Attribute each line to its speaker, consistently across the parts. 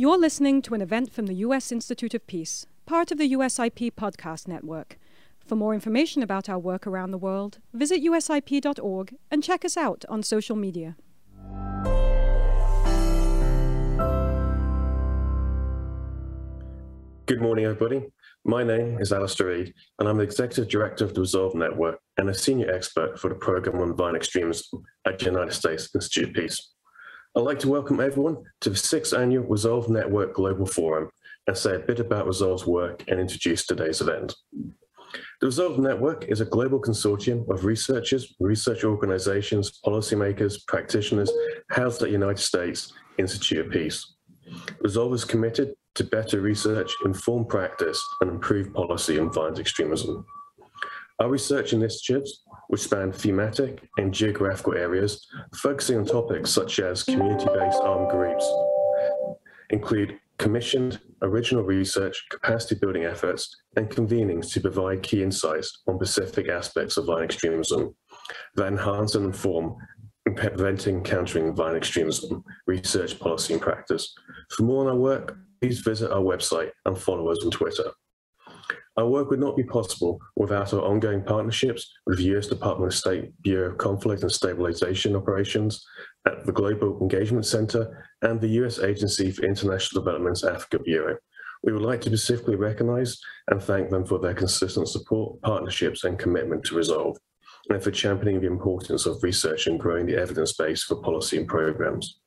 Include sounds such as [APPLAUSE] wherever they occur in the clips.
Speaker 1: You're listening to an event from the U.S. Institute of Peace, part of the USIP podcast network. For more information about our work around the world, visit usip.org and check us out on social media.
Speaker 2: Good morning, everybody. My name is Alastair Reed, and I'm the Executive Director of the Resolve Network and a Senior Expert for the Program on Violent Extremism at the United States Institute of Peace. I'd like to welcome everyone to the sixth annual Resolve Network Global Forum and say a bit about Resolve's work and introduce today's event. The Resolve Network is a global consortium of researchers, research organizations, policymakers, practitioners housed at United States Institute of Peace. Resolve is committed to better research, inform practice, and improve policy on violent extremism. Our research initiatives, which span thematic and geographical areas, focusing on topics such as community-based armed groups, include commissioned original research, capacity building efforts, and convenings to provide key insights on specific aspects of violent extremism that enhance and inform preventing countering violent extremism, research, policy, and practice. For more on our work, please visit our website and follow us on Twitter. Our work would not be possible without our ongoing partnerships with the US Department of State Bureau of Conflict and Stabilization Operations at the Global Engagement Center and the US Agency for International Development's Africa Bureau. We would like to specifically recognize and thank them for their consistent support, partnerships, and commitment to resolve, and for championing the importance of research and growing the evidence base for policy and programs.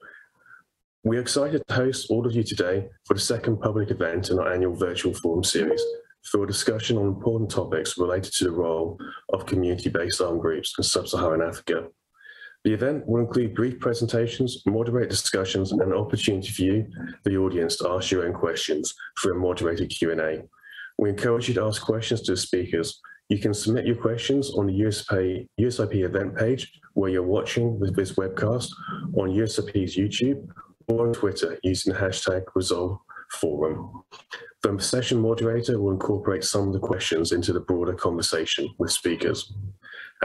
Speaker 2: We are excited to host all of you today for the second public event in our annual virtual forum series for a discussion on important topics related to the role of community-based armed groups in sub-Saharan Africa. The event will include brief presentations, moderate discussions, and an opportunity for you, the audience, to ask your own questions through a moderated Q&A. We encourage you to ask questions to the speakers. You can submit your questions on the USIP, USIP event page where you're watching this webcast on USIP's YouTube or on Twitter using the hashtag Resolve Forum. The session moderator will incorporate some of the questions into the broader conversation with speakers.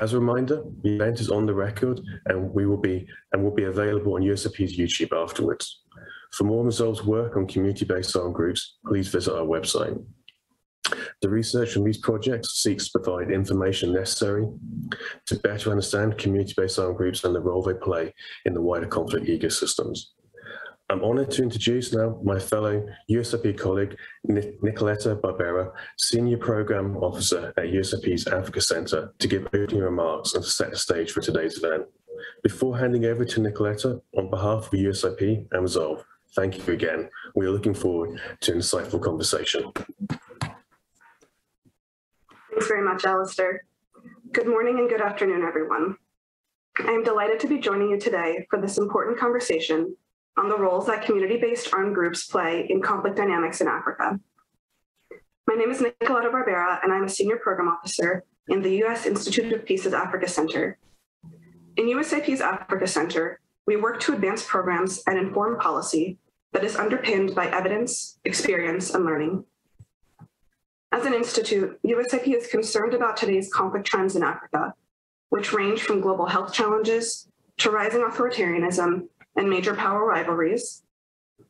Speaker 2: As a reminder, the event is on the record and we will be and will be available on USIP's YouTube afterwards. For more Resolve's work on community-based armed groups, please visit our website. The research from these projects seeks to provide information necessary to better understand community-based armed groups and the role they play in the wider conflict ecosystems. I'm honored to introduce now my fellow USIP colleague, Nicoletta Barbera, Senior Program Officer at USIP's Africa Center, to give opening remarks and to set the stage for today's event. Before handing over to Nicoletta, on behalf of USIP and Resolve, thank you again. We are looking forward to an insightful conversation.
Speaker 3: Thanks very much, Alastair. Good morning and good afternoon, everyone. I am delighted to be joining you today for this important conversation on the roles that community-based armed groups play in conflict dynamics in Africa. My name is Nicoletta Barbera, and I'm a Senior Program Officer in the U.S. Institute of Peace's Africa Center. In USIP's Africa Center, we work to advance programs and inform policy that is underpinned by evidence, experience, and learning. As an institute, USIP is concerned about today's conflict trends in Africa, which range from global health challenges to rising authoritarianism and major power rivalries,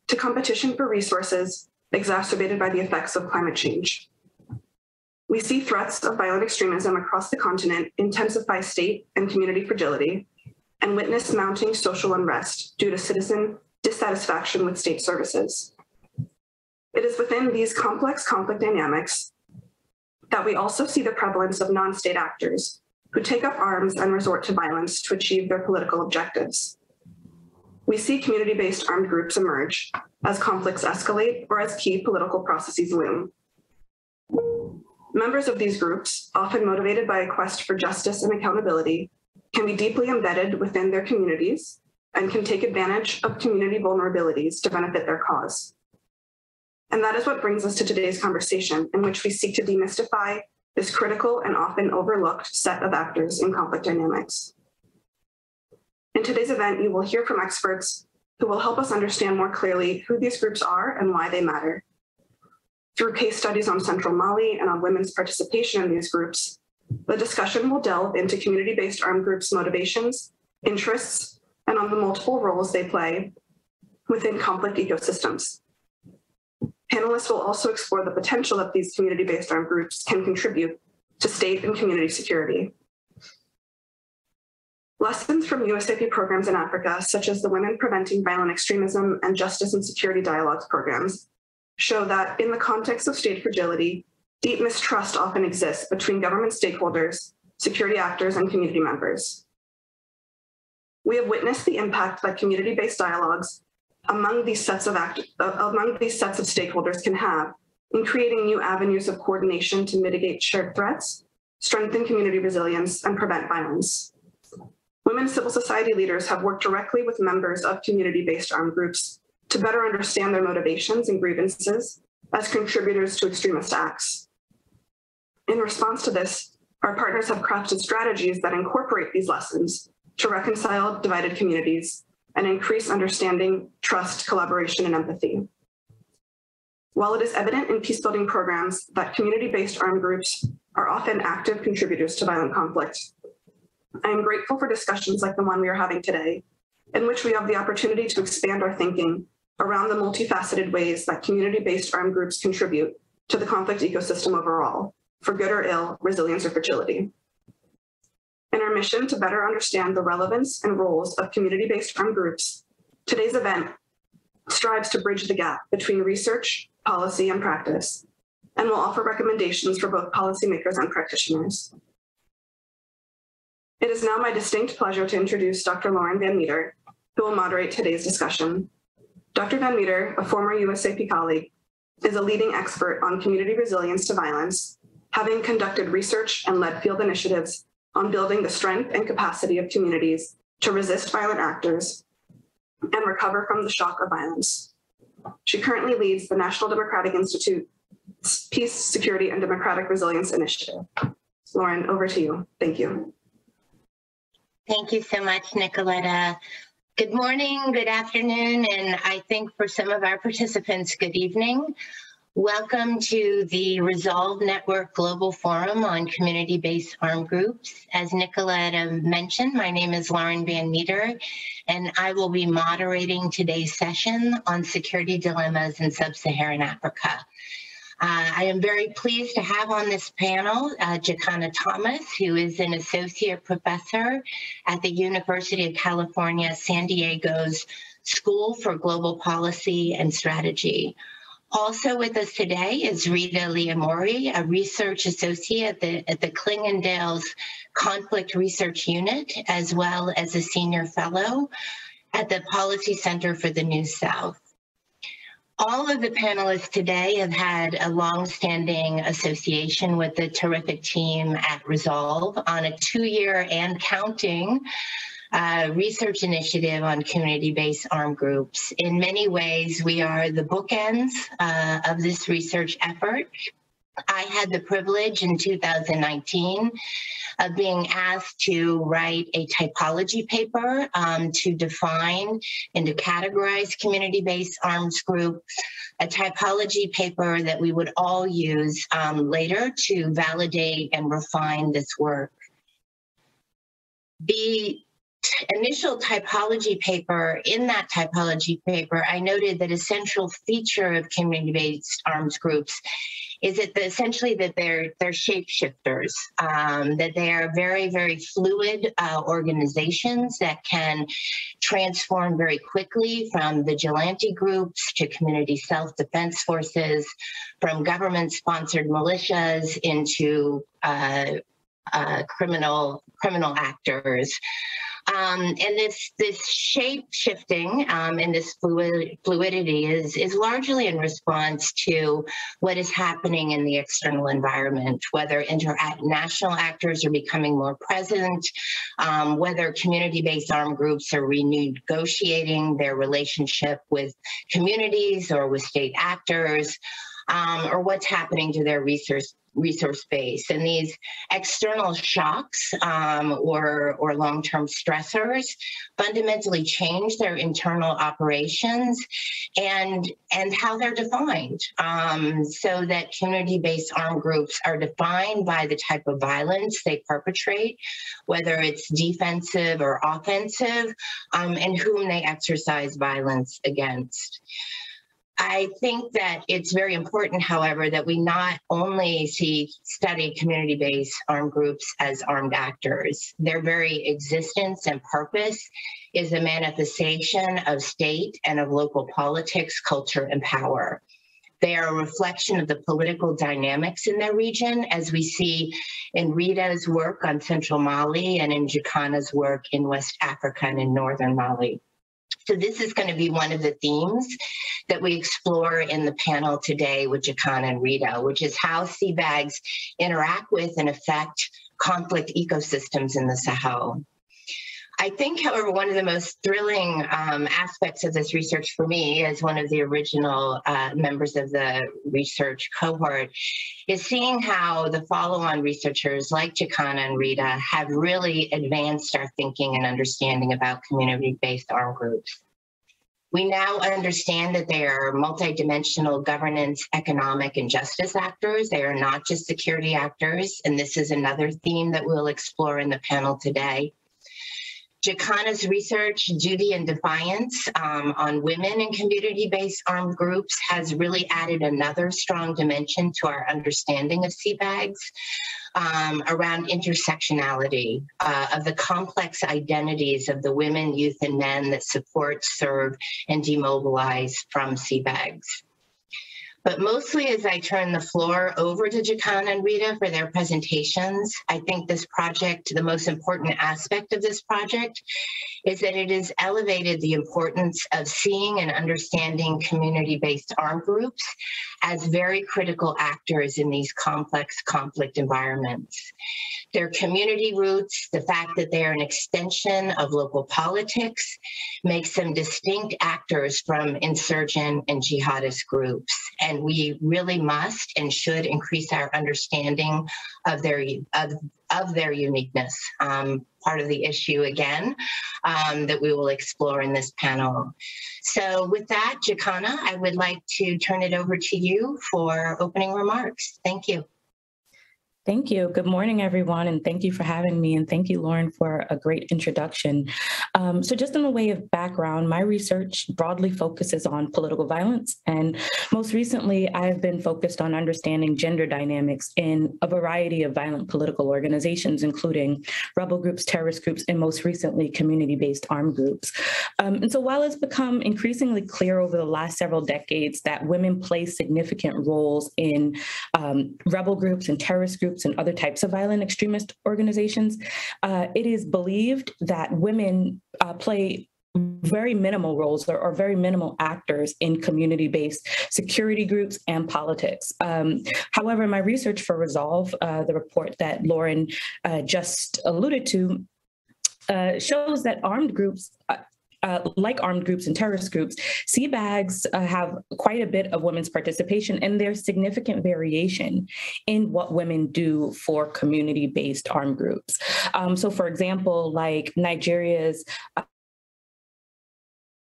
Speaker 3: to competition for resources exacerbated by the effects of climate change. We see threats of violent extremism across the continent intensify state and community fragility and witness mounting social unrest due to citizen dissatisfaction with state services. It is within these complex conflict dynamics that we also see the prevalence of non-state actors who take up arms and resort to violence to achieve their political objectives we see community-based armed groups emerge as conflicts escalate or as key political processes loom. Members of these groups, often motivated by a quest for justice and accountability, can be deeply embedded within their communities and can take advantage of community vulnerabilities to benefit their cause. And that is what brings us to today's conversation, in which we seek to demystify this critical and often overlooked set of actors in conflict dynamics. In today's event, you will hear from experts who will help us understand more clearly who these groups are and why they matter. Through case studies on Central Mali and on women's participation in these groups, the discussion will delve into community-based armed groups' motivations, interests, and on the multiple roles they play within conflict ecosystems, Panelists will also explore the potential that these community-based armed groups can contribute to state and community security. Lessons from USIP programs in Africa, such as the Women Preventing Violent Extremism and Justice and Security Dialogues programs, show that in the context of state fragility, deep mistrust often exists between government stakeholders, security actors, and community members. We have witnessed the impact that community-based dialogues among these sets of act, uh, among these sets of stakeholders can have in creating new avenues of coordination to mitigate shared threats, strengthen community resilience, and prevent violence. Women civil society leaders have worked directly with members of community-based armed groups to better understand their motivations and grievances as contributors to extremist acts. In response to this, our partners have crafted strategies that incorporate these lessons to reconcile divided communities and increase understanding, trust, collaboration, and empathy. While it is evident in peacebuilding programs that community-based armed groups are often active contributors to violent conflict, I am grateful for discussions like the one we are having today, in which we have the opportunity to expand our thinking around the multifaceted ways that community-based armed groups contribute to the conflict ecosystem overall, for good or ill, resilience or fragility. In our mission to better understand the relevance and roles of community-based armed groups, today's event strives to bridge the gap between research, policy, and practice, and will offer recommendations for both policymakers and practitioners. It is now my distinct pleasure to introduce Dr. Lauren Van Metre, who will moderate today's discussion. Dr. Van Metre, a former USIP colleague, is a leading expert on community resilience to violence, having conducted research and led field initiatives on building the strength and capacity of communities to resist violent actors and recover from the shock of violence. She currently leads the National Democratic Institute Peace, Security, and Democratic Resilience Initiative. Lauren, over to you. Thank you.
Speaker 4: Thank you so much, Nicoletta. Good morning, good afternoon, and I think for some of our participants, good evening. Welcome to the Resolve Network Global Forum on Community-Based Armed Groups. As Nicoletta mentioned, my name is Lauren Van Metre, and I will be moderating today's session on security dilemmas in sub-Saharan Africa. Uh, I am very pleased to have on this panel uh, Jakana Thomas, who is an associate professor at the University of California, San Diego's School for Global Policy and Strategy. Also with us today is Rida Lyammouri, a research associate at the, at the Clingendael's Conflict Research Unit, as well as a senior fellow at the Policy Center for the New South. All of the panelists today have had a long-standing association with the terrific team at Resolve on a two-year and counting uh, research initiative on community-based armed groups. In many ways, we are the bookends uh, of this research effort. I had the privilege in 2019 of being asked to write a typology paper um, to define and to categorize community-based arms groups, a typology paper that we would all use um, later to validate and refine this work. The initial typology paper, in that typology paper, I noted that a central feature of community-based arms groups is it essentially that they're they're shapeshifters, um, that they are very very fluid uh, organizations that can transform very quickly from vigilante groups to community self-defense forces, from government-sponsored militias into uh, uh, criminal criminal actors. Um, and this this shape shifting um, and this fluid, fluidity is is largely in response to what is happening in the external environment, whether international actors are becoming more present, um, whether community-based armed groups are renegotiating their relationship with communities or with state actors, um, or what's happening to their resource resource base. And these external shocks um, or, or long-term stressors fundamentally change their internal operations and, and how they're defined um, so that community-based armed groups are defined by the type of violence they perpetrate, whether it's defensive or offensive, um, and whom they exercise violence against. I think that it's very important, however, that we not only see study community-based armed groups as armed actors. Their very existence and purpose is a manifestation of state and of local politics, culture, and power. They are a reflection of the political dynamics in their region, as we see in Rita's work on central Mali and in Jakana's work in West Africa and in northern Mali. So this is going to be one of the themes that we explore in the panel today with Jakana and Rita, which is how CBAGs interact with and affect conflict ecosystems in the Sahel. I think, however, one of the most thrilling um, aspects of this research for me, as one of the original uh, members of the research cohort, is seeing how the follow-on researchers like Jakana and Rita have really advanced our thinking and understanding about community-based armed groups. We now understand that they are multidimensional governance, economic, and justice actors. They are not just security actors, and this is another theme that we'll explore in the panel today. Jakana's research, Duty and Defiance, um, on women in community-based armed groups has really added another strong dimension to our understanding of CBAGs um, around intersectionality uh, of the complex identities of the women, youth, and men that support, serve, and demobilize from CBAGs. But mostly as I turn the floor over to Jakana and Rita for their presentations, I think this project, the most important aspect of this project is that it has elevated the importance of seeing and understanding community-based armed groups as very critical actors in these complex conflict environments. Their community roots, the fact that they are an extension of local politics, makes them distinct actors from insurgent and jihadist groups. And we really must and should increase our understanding of their of, of their uniqueness. Um, part of the issue again um, that we will explore in this panel. So with that, Jakana, I would like to turn it over to you for opening remarks. Thank you.
Speaker 5: Thank you. Good morning, everyone, and thank you for having me. And thank you, Lauren, for a great introduction. Um, so, just in the way of background, my research broadly focuses on political violence. And most recently, I've been focused on understanding gender dynamics in a variety of violent political organizations, including rebel groups, terrorist groups, and most recently, community based armed groups. Um, and so, while it's become increasingly clear over the last several decades that women play significant roles in um, rebel groups and terrorist groups, groups and other types of violent extremist organizations, uh, it is believed that women uh, play very minimal roles or, or, very minimal actors in community-based security groups and politics. Um, however, my research for Resolve, uh, the report that Lauren uh, just alluded to, uh, shows that armed groups uh, like armed groups and terrorist groups, CBAGs uh, have quite a bit of women's participation, and there's significant variation in what women do for community based armed groups. Um, so, for example, like Nigeria's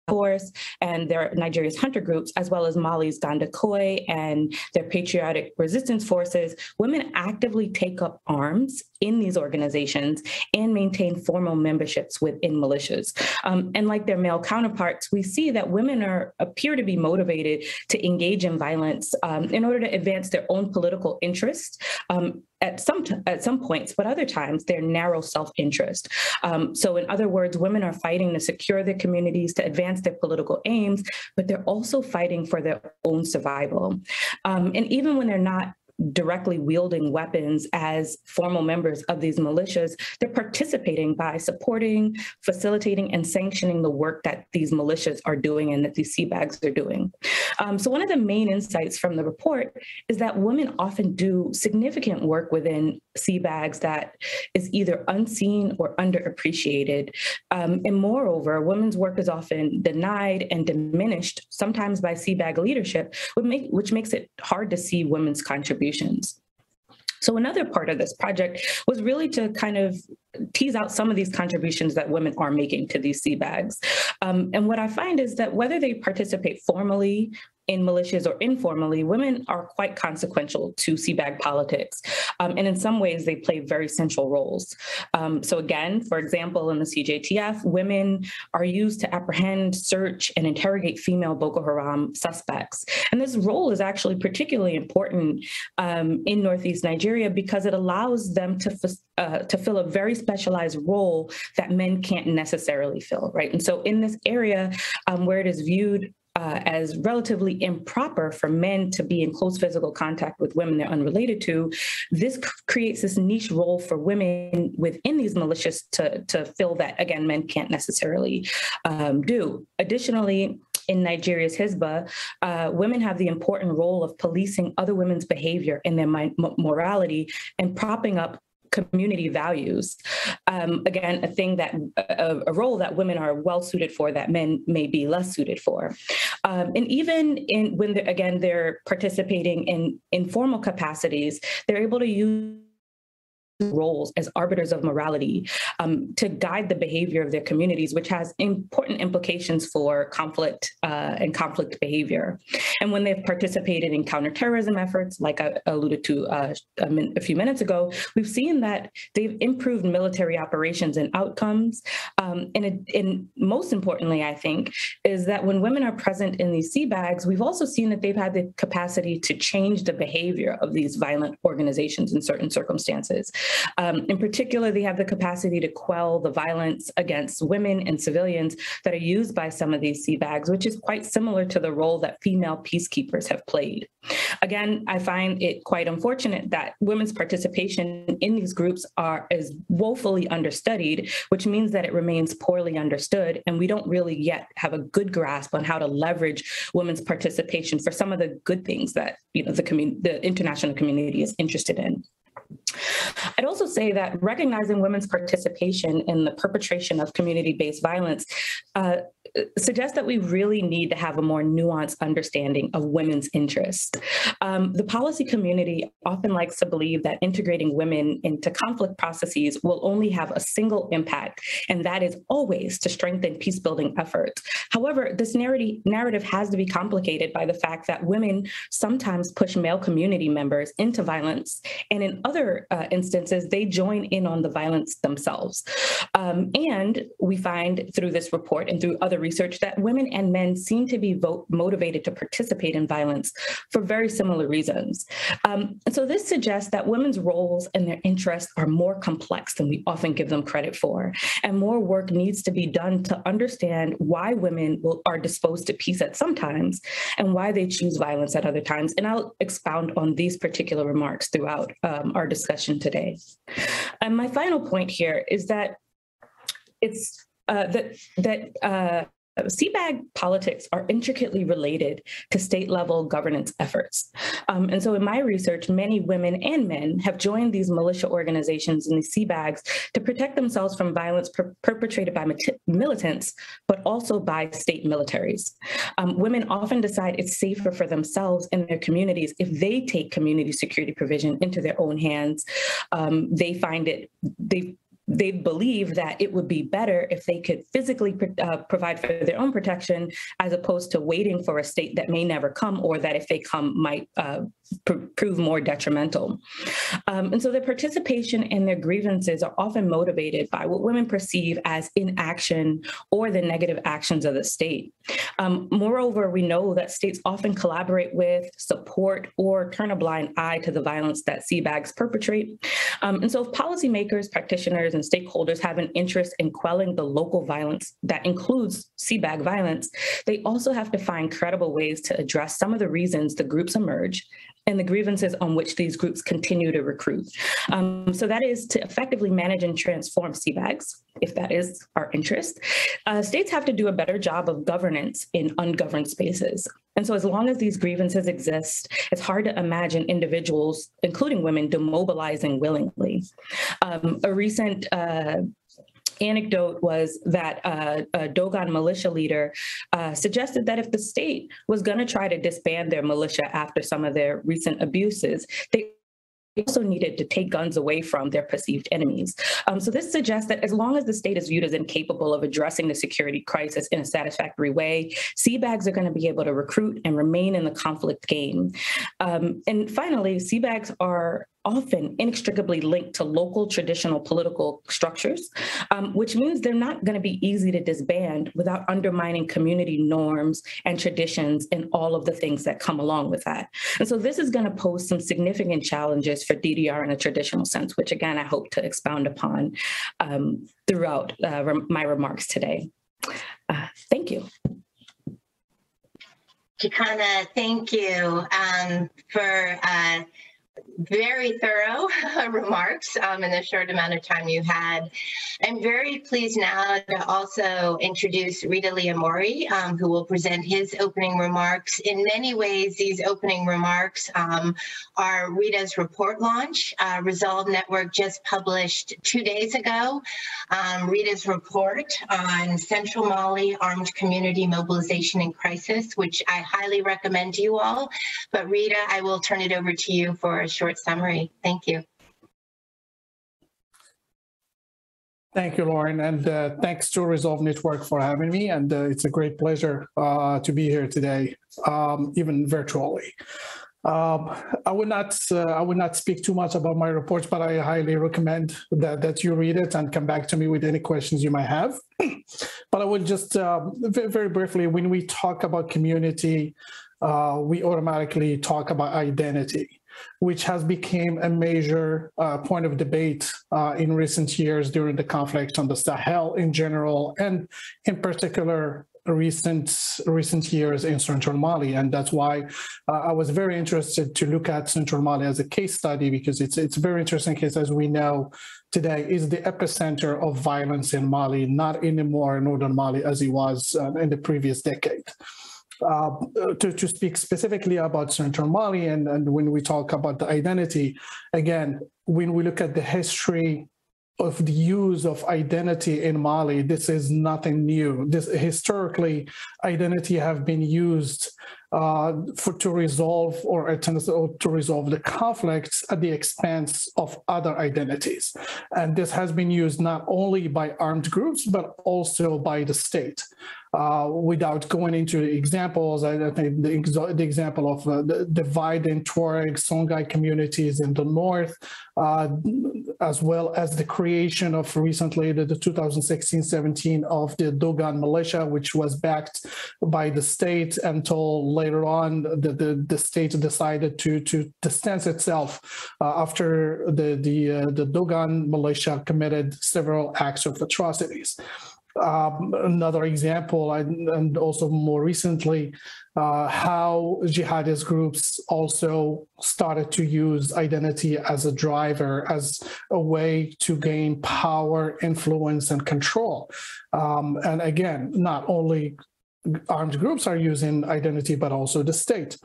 Speaker 5: Force and their Nigeria's hunter groups, as well as Mali's Ganda Koy and their patriotic resistance forces, women actively take up arms in these organizations and maintain formal memberships within militias. Um, and like their male counterparts, we see that women are appear to be motivated to engage in violence um, in order to advance their own political interests um, at some t- at some points, but other times their narrow self-interest. Um, so, in other words, women are fighting to secure their communities, to advance their political aims, but they're also fighting for their own survival. Um, and even when they're not directly wielding weapons as formal members of these militias, they're participating by supporting, facilitating, and sanctioning the work that these militias are doing and that these CBAGs are doing. Um, so one of the main insights from the report is that women often do significant work within CBAGs that is either unseen or underappreciated. Um, and moreover, women's work is often denied and diminished, sometimes by CBAG leadership, which, make, which makes it hard to see women's contributions. So another part of this project was really to kind of tease out some of these contributions that women are making to these CBAGs. Um, and what I find is that whether they participate formally in militias or informally, women are quite consequential to CBAG politics. Um, and in some ways, they play very central roles. Um, so again, for example, in the CJTF, women are used to apprehend, search, and interrogate female Boko Haram suspects. And this role is actually particularly important um, in Northeast Nigeria because it allows them to, uh, to fill a very specialized role that men can't necessarily fill, right? And so in this area um, where it is viewed uh, as relatively improper for men to be in close physical contact with women they're unrelated to, this creates this niche role for women within these militias to, to fill that, again, men can't necessarily um, do. Additionally, in Nigeria's Hisbah, uh, women have the important role of policing other women's behavior and their morality and propping up community values. Um, again, a thing that a, a, role that women are well suited for that men may be less suited for. Um, and even in when they're, again they're participating in informal capacities, they're able to use roles as arbiters of morality um, to guide the behavior of their communities, which has important implications for conflict uh, and conflict behavior. And when they've participated in counterterrorism efforts, like I alluded to uh, a, min- a, few minutes ago, we've seen that they've improved military operations and outcomes. Um, and, it, and most importantly, I think, is that when women are present in these CBAGs, we've also seen that they've had the capacity to change the behavior of these violent organizations in certain circumstances. Um, in particular, they have the capacity to quell the violence against women and civilians that are used by some of these CBAGs, which is quite similar to the role that female peacekeepers have played. Again, I find it quite unfortunate that women's participation in these groups are is woefully understudied, which means that it remains poorly understood, and we don't really yet have a good grasp on how to leverage women's participation for some of the good things that you know the the international community is interested in. I'd also say that recognizing women's participation in the perpetration of community based violence uh, suggests that we really need to have a more nuanced understanding of women's interests. Um, the policy community often likes to believe that integrating women into conflict processes will only have a single impact, and that is always to strengthen peace building efforts. However, this narrative, narrative has to be complicated by the fact that women sometimes push male community members into violence, and in other uh, instances, they join in on the violence themselves. Um, and we find through this report and through other research that women and men seem to be vote, motivated to participate in violence for very similar reasons. Um, so this suggests that women's roles and their interests are more complex than we often give them credit for. And more work needs to be done to understand why women will, are disposed to peace at some times and why they choose violence at other times. And I'll expound on these particular remarks throughout um, our discussion today. And my final point here is that it's uh, that that uh, CBAG politics are intricately related to state level governance efforts. Um, and so, in my research, many women and men have joined these militia organizations and these CBAGs to protect themselves from violence per- perpetrated by militants, but also by state militaries. Um, women often decide it's safer for themselves and their communities if they take community security provision into their own hands. Um, they find it, they they believe that it would be better if they could physically uh, provide for their own protection as opposed to waiting for a state that may never come or that if they come might uh, prove more detrimental. Um, and so their participation and their grievances are often motivated by what women perceive as inaction or the negative actions of the state. Um, moreover, we know that states often collaborate with, support, or turn a blind eye to the violence that CBAGs perpetrate. Um, and so if policymakers, practitioners, and stakeholders have an interest in quelling the local violence that includes CBAG violence, they also have to find credible ways to address some of the reasons the groups emerge and the grievances on which these groups continue to recruit. Um, so that is to effectively manage and transform CBAGs, if that is our interest. Uh, states have to do a better job of governance in ungoverned spaces. And so as long as these grievances exist, it's hard to imagine individuals, including women, demobilizing willingly. Um, a recent uh, anecdote was that uh, a Dogon militia leader uh, suggested that if the state was going to try to disband their militia after some of their recent abuses, they also needed to take guns away from their perceived enemies. Um, so this suggests that as long as the state is viewed as incapable of addressing the security crisis in a satisfactory way, CBAGs are going to be able to recruit and remain in the conflict game. Um, and finally, CBAGs are often inextricably linked to local traditional political structures, um, which means they're not going to be easy to disband without undermining community norms and traditions and all of the things that come along with that. And so this is going to pose some significant challenges for DDR in a traditional sense, which again, I hope to expound upon um, throughout uh, my remarks today. Uh, thank you.
Speaker 4: Jakana, thank you um, for uh, very thorough [LAUGHS] remarks um, in the short amount of time you had. I'm very pleased now to also introduce Rida Lyammouri, um, who will present his opening remarks. In many ways, these opening remarks um, are Rita's report launch. Uh, Resolve Network just published two days ago um, Rita's report on Central Mali armed community mobilization and crisis, which I highly recommend to you all. But Rita, I will turn it over to you for a short summary. Thank you.
Speaker 6: Thank you, Lauren, and uh, thanks to Resolve Network for having me. And uh, it's a great pleasure uh, to be here today, um, even virtually. Um, I would not uh, I would not speak too much about my reports, but I highly recommend that that you read it and come back to me with any questions you might have. [CLEARS THROAT] but I will just um, very briefly, when we talk about community, uh, we automatically talk about identity which has become a major uh, point of debate uh, in recent years during the conflict on the Sahel in general, and in particular recent recent years in central Mali, and that's why uh, I was very interested to look at central Mali as a case study because it's it's a very interesting case as we know today is the epicenter of violence in Mali, not anymore in northern Mali as it was uh, in the previous decade uh, to, to speak specifically about Central Mali, and, and when we talk about the identity, again, when we look at the history of the use of identity in Mali, this is nothing new. This historically, identity have been used uh, for to resolve or to resolve the conflicts at the expense of other identities, and this has been used not only by armed groups but also by the state. Uh, without going into examples, I, I think the, the, example of uh, the dividing Tuareg Songhai communities in the north, uh, as well as the creation of recently the, the 2016-17 of the Dogon militia, which was backed by the state until later on the, the, the state decided to, to distance itself uh, after the, the, uh, the Dogon militia committed several acts of atrocities. Um, another example, and also more recently, uh, how jihadist groups also started to use identity as a driver, as a way to gain power, influence, and control. Um, and again, not only armed groups are using identity, but also the state.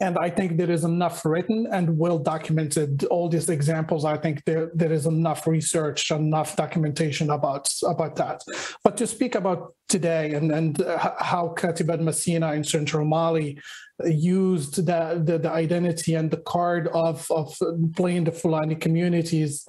Speaker 6: And I think there is enough written and well documented. All these examples, I think there, there is enough research, enough documentation about, about that. But to speak about today and, and how Katibat Masina in central Mali used the, the, the, identity and the card of, of playing the Fulani communities.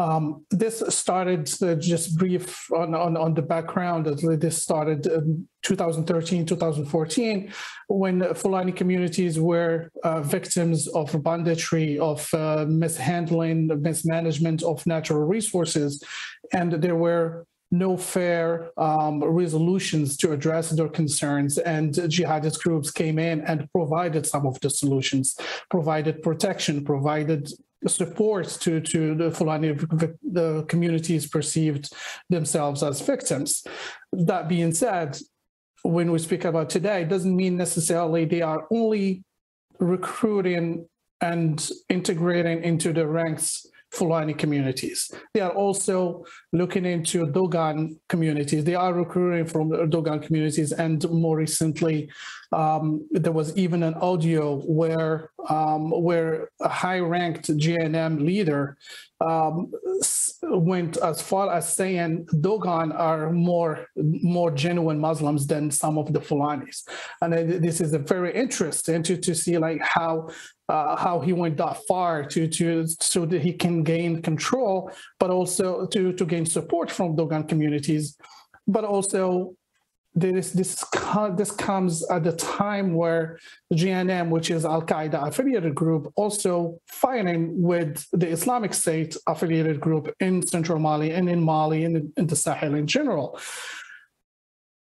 Speaker 6: Um, this started uh, just brief on, on, on the background. This started in 2013, 2014, when Fulani communities were uh, victims of banditry, of uh, mishandling, mismanagement of natural resources. And there were no fair um, resolutions to address their concerns. And jihadist groups came in and provided some of the solutions, provided protection, provided support to, to the Fulani the communities perceived themselves as victims. That being said, when we speak about today, it doesn't mean necessarily they are only recruiting and integrating into the ranks Fulani communities. They are also looking into Dogon communities. They are recruiting from Dogon communities. And more recently, um, there was even an audio where, um, where a high-ranked JNIM leader um, went as far as saying Dogon are more more genuine Muslims than some of the Fulanis, and this is very interesting to to see like how uh, how he went that far to to so that he can gain control, but also to to gain support from Dogon communities, but also this this this comes at the time where JNIM, which is Al Qaeda affiliated group, also fighting with the Islamic State affiliated group in central Mali and in Mali and in the Sahel in general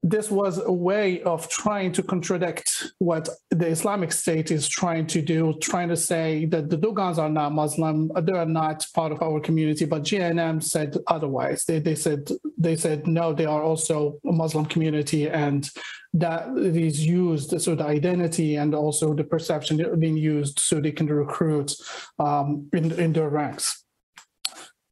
Speaker 6: this was a way of trying to contradict what the Islamic State is trying to do, trying to say that the Dogons are not Muslim, they are not part of our community. But JNIM said otherwise. They, they said they said no, they are also a Muslim community, and that is used so the identity and also the perception being used so they can recruit um, in in their ranks.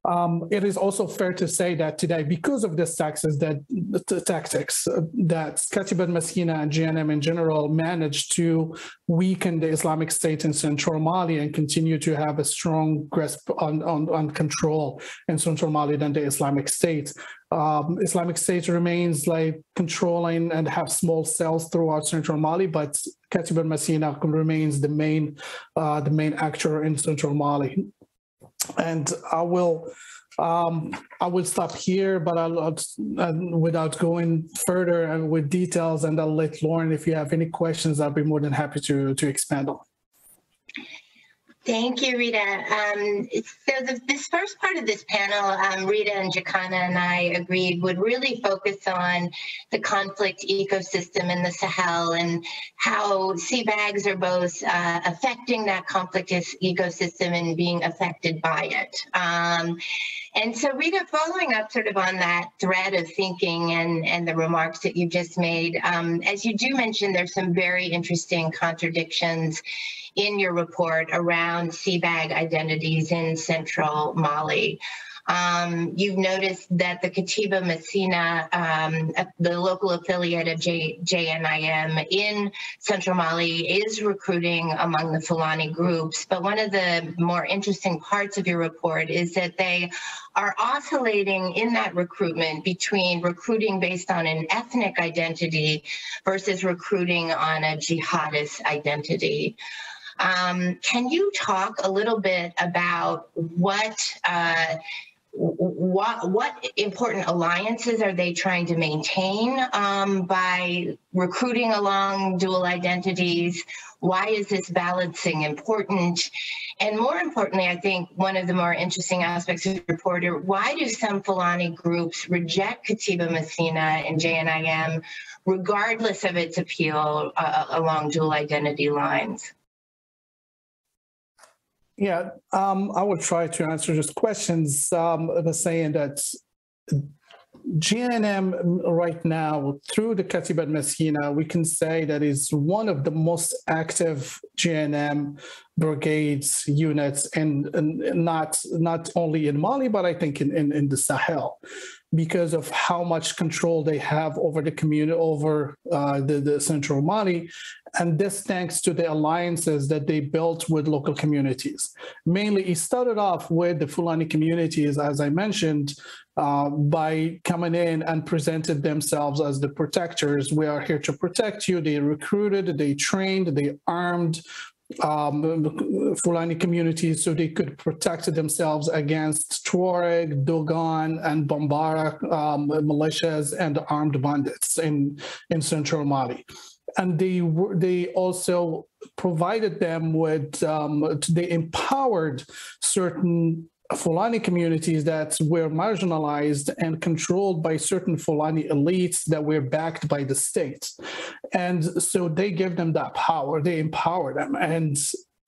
Speaker 6: Um, it is also fair to say that today, because of this taxes that the tactics uh, that Katibat Masina and JNIM in general managed to weaken the Islamic State in central Mali and continue to have a strong grasp on, on, on control in central Mali than the Islamic State. Um, Islamic State remains like controlling and have small cells throughout central Mali, but Katibat Masina remains the main uh, the main actor in central Mali and I will um, I will stop here, but I'll, I'll uh, without going further and with details, and I'll let Lauren, if you have any questions, I'll be more than happy to to expand on.
Speaker 4: Thank you, Rita. Um, so the, this first part of this panel, um, Rita and Jakana and I agreed would really focus on the conflict ecosystem in the Sahel and how CBAGs are both uh, affecting that conflict ecosystem and being affected by it. Um, and so, Rita, following up sort of on that thread of thinking and, and the remarks that you just made, um, as you do mention, there's some very interesting contradictions in your report around CBAG identities in central Mali. Um, you've noticed that the Katiba Masina, um, the local affiliate of J, JNIM in Central Mali, is recruiting among the Fulani groups. But one of the more interesting parts of your report is that they are oscillating in that recruitment between recruiting based on an ethnic identity versus recruiting on a jihadist identity. Um, can you talk a little bit about what uh, what what important alliances are they trying to maintain um, by recruiting along dual identities? Why is this balancing important? And more importantly, I think one of the more interesting aspects of the report why do some Fulani groups reject Katiba Masina and JNIM regardless of its appeal uh, along dual identity lines?
Speaker 6: Yeah, um, I will try to answer just questions um, by saying that JNIM right now, through the Katibat Masina, we can say that is one of the most active JNIM brigades units, and, and not not only in Mali, but I think in, in, in the Sahel because of how much control they have over the community, over uh, the, the central Mali. And this thanks to the alliances that they built with local communities. Mainly, it started off with the Fulani communities, as I mentioned, uh, by coming in and presented themselves as the protectors. We are here to protect you. They recruited, they trained, they armed um, Fulani communities so they could protect themselves against Tuareg, Dogon, and Bambara um, militias and armed bandits in, in central Mali. And they they also provided them with um, they empowered certain Fulani communities that were marginalized and controlled by certain Fulani elites that were backed by the state. And so they give them that power, they empower them. And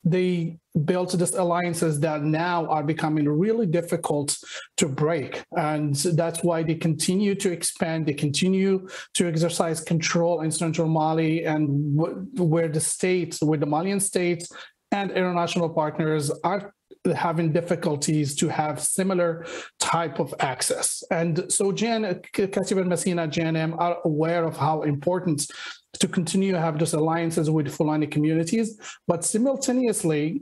Speaker 6: they built these alliances that now are becoming really difficult to break. And that's why they continue to expand, they continue to exercise control in central Mali and where the states, where the Malian states and international partners are having difficulties to have similar type of access. And so Jan, Katiba and Masina, JNIM are aware of how important to continue to have those alliances with Fulani communities, but simultaneously,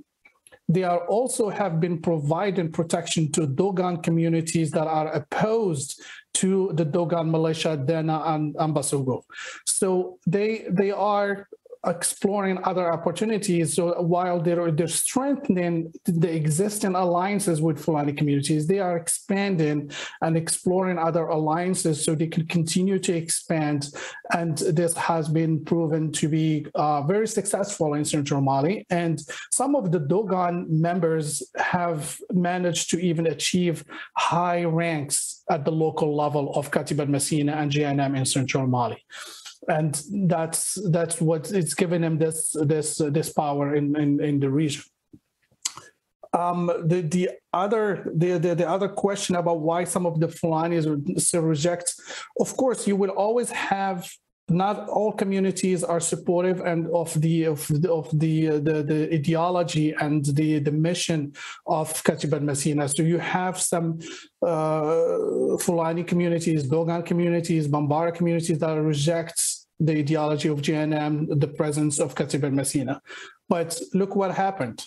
Speaker 6: they are also have been providing protection to Dogon communities that are opposed to the Dogon militia, Dan Na Ambassagou. So they they are exploring other opportunities. So while they're, they're strengthening the existing alliances with Fulani communities, they are expanding and exploring other alliances so they can continue to expand. And this has been proven to be uh, very successful in Central Mali. And some of the Dogon members have managed to even achieve high ranks at the local level of Katibat Masina and JNIM in Central Mali and that's that's what it's given him this this uh, this power in in, in the region. Um, the the other the, the the other question about why some of the Fulanis still reject, of course, you will always have not all communities are supportive and of the of the of the, uh, the, the ideology and the the mission of Katibat Masina. So you have some uh, Fulani communities, Dogon communities, Bambara communities that reject the ideology of JNIM, the presence of Katibat Masina. But look what happened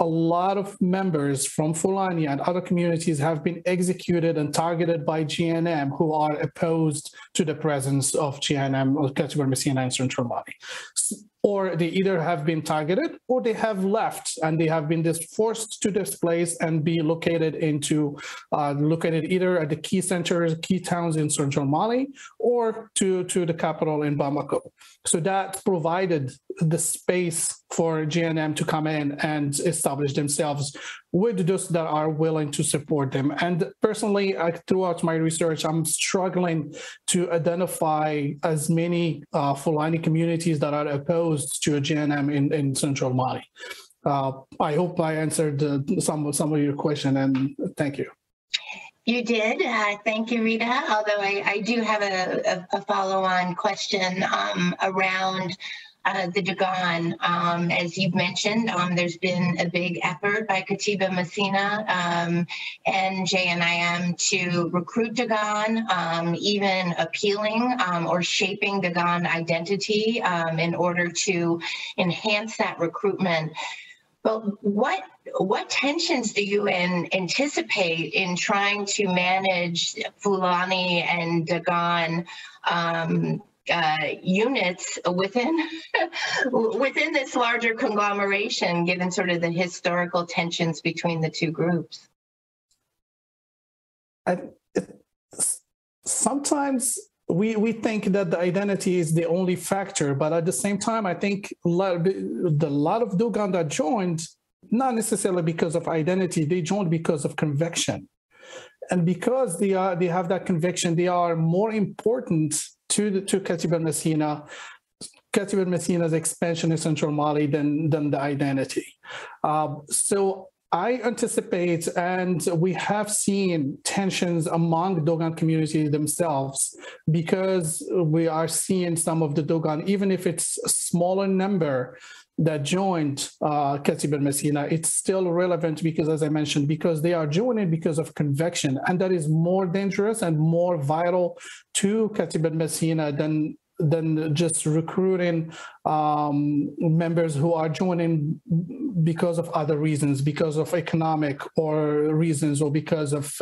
Speaker 6: a lot of members from Fulani and other communities have been executed and targeted by JNIM who are opposed to the presence of JNIM or Katibat Masina in Central Mali or they either have been targeted or they have left and they have been dis- forced to displace and be located into uh, located either at the key centers, key towns in central Mali or to, to the capital in Bamako. So that provided the space for JNIM to come in and establish themselves with those that are willing to support them. And personally, I, throughout my research, I'm struggling to identify as many uh, Fulani communities that are opposed to a JNIM in, in central Mali. Uh, I hope I answered uh, some, of some of your question and thank you.
Speaker 4: You did. Uh, thank you, Rida. Although I, I do have a, a, a follow-on question um, around uh, the Dogon. Um, as you've mentioned, um, there's been a big effort by Katiba Masina um, and JNIM to recruit Dogon, um, even appealing um, or shaping Dogon identity um, in order to enhance that recruitment. But what what tensions do you in, anticipate in trying to manage Fulani and Dogon um, uh, units within [LAUGHS] within this larger conglomeration, given sort of the historical tensions between the two groups?
Speaker 6: I, it, sometimes we we think that the identity is the only factor, but at the same time, I think a lot, the lot of Dogon that joined, not necessarily because of identity, they joined because of conviction, and because they are they have that conviction, they are more important to the, to Katibat Masina, Katibat Masina's expansion in Central Mali than than the identity. Uh, so I anticipate, and we have seen tensions among Dogon community themselves because we are seeing some of the Dogon, even if it's a smaller number that joined uh, Masina, it's still relevant because, as I mentioned, because they are joining because of conviction, and that is more dangerous and more vital to Katibat Masina than than just recruiting um, members who are joining because of other reasons, because of economic or reasons, or because of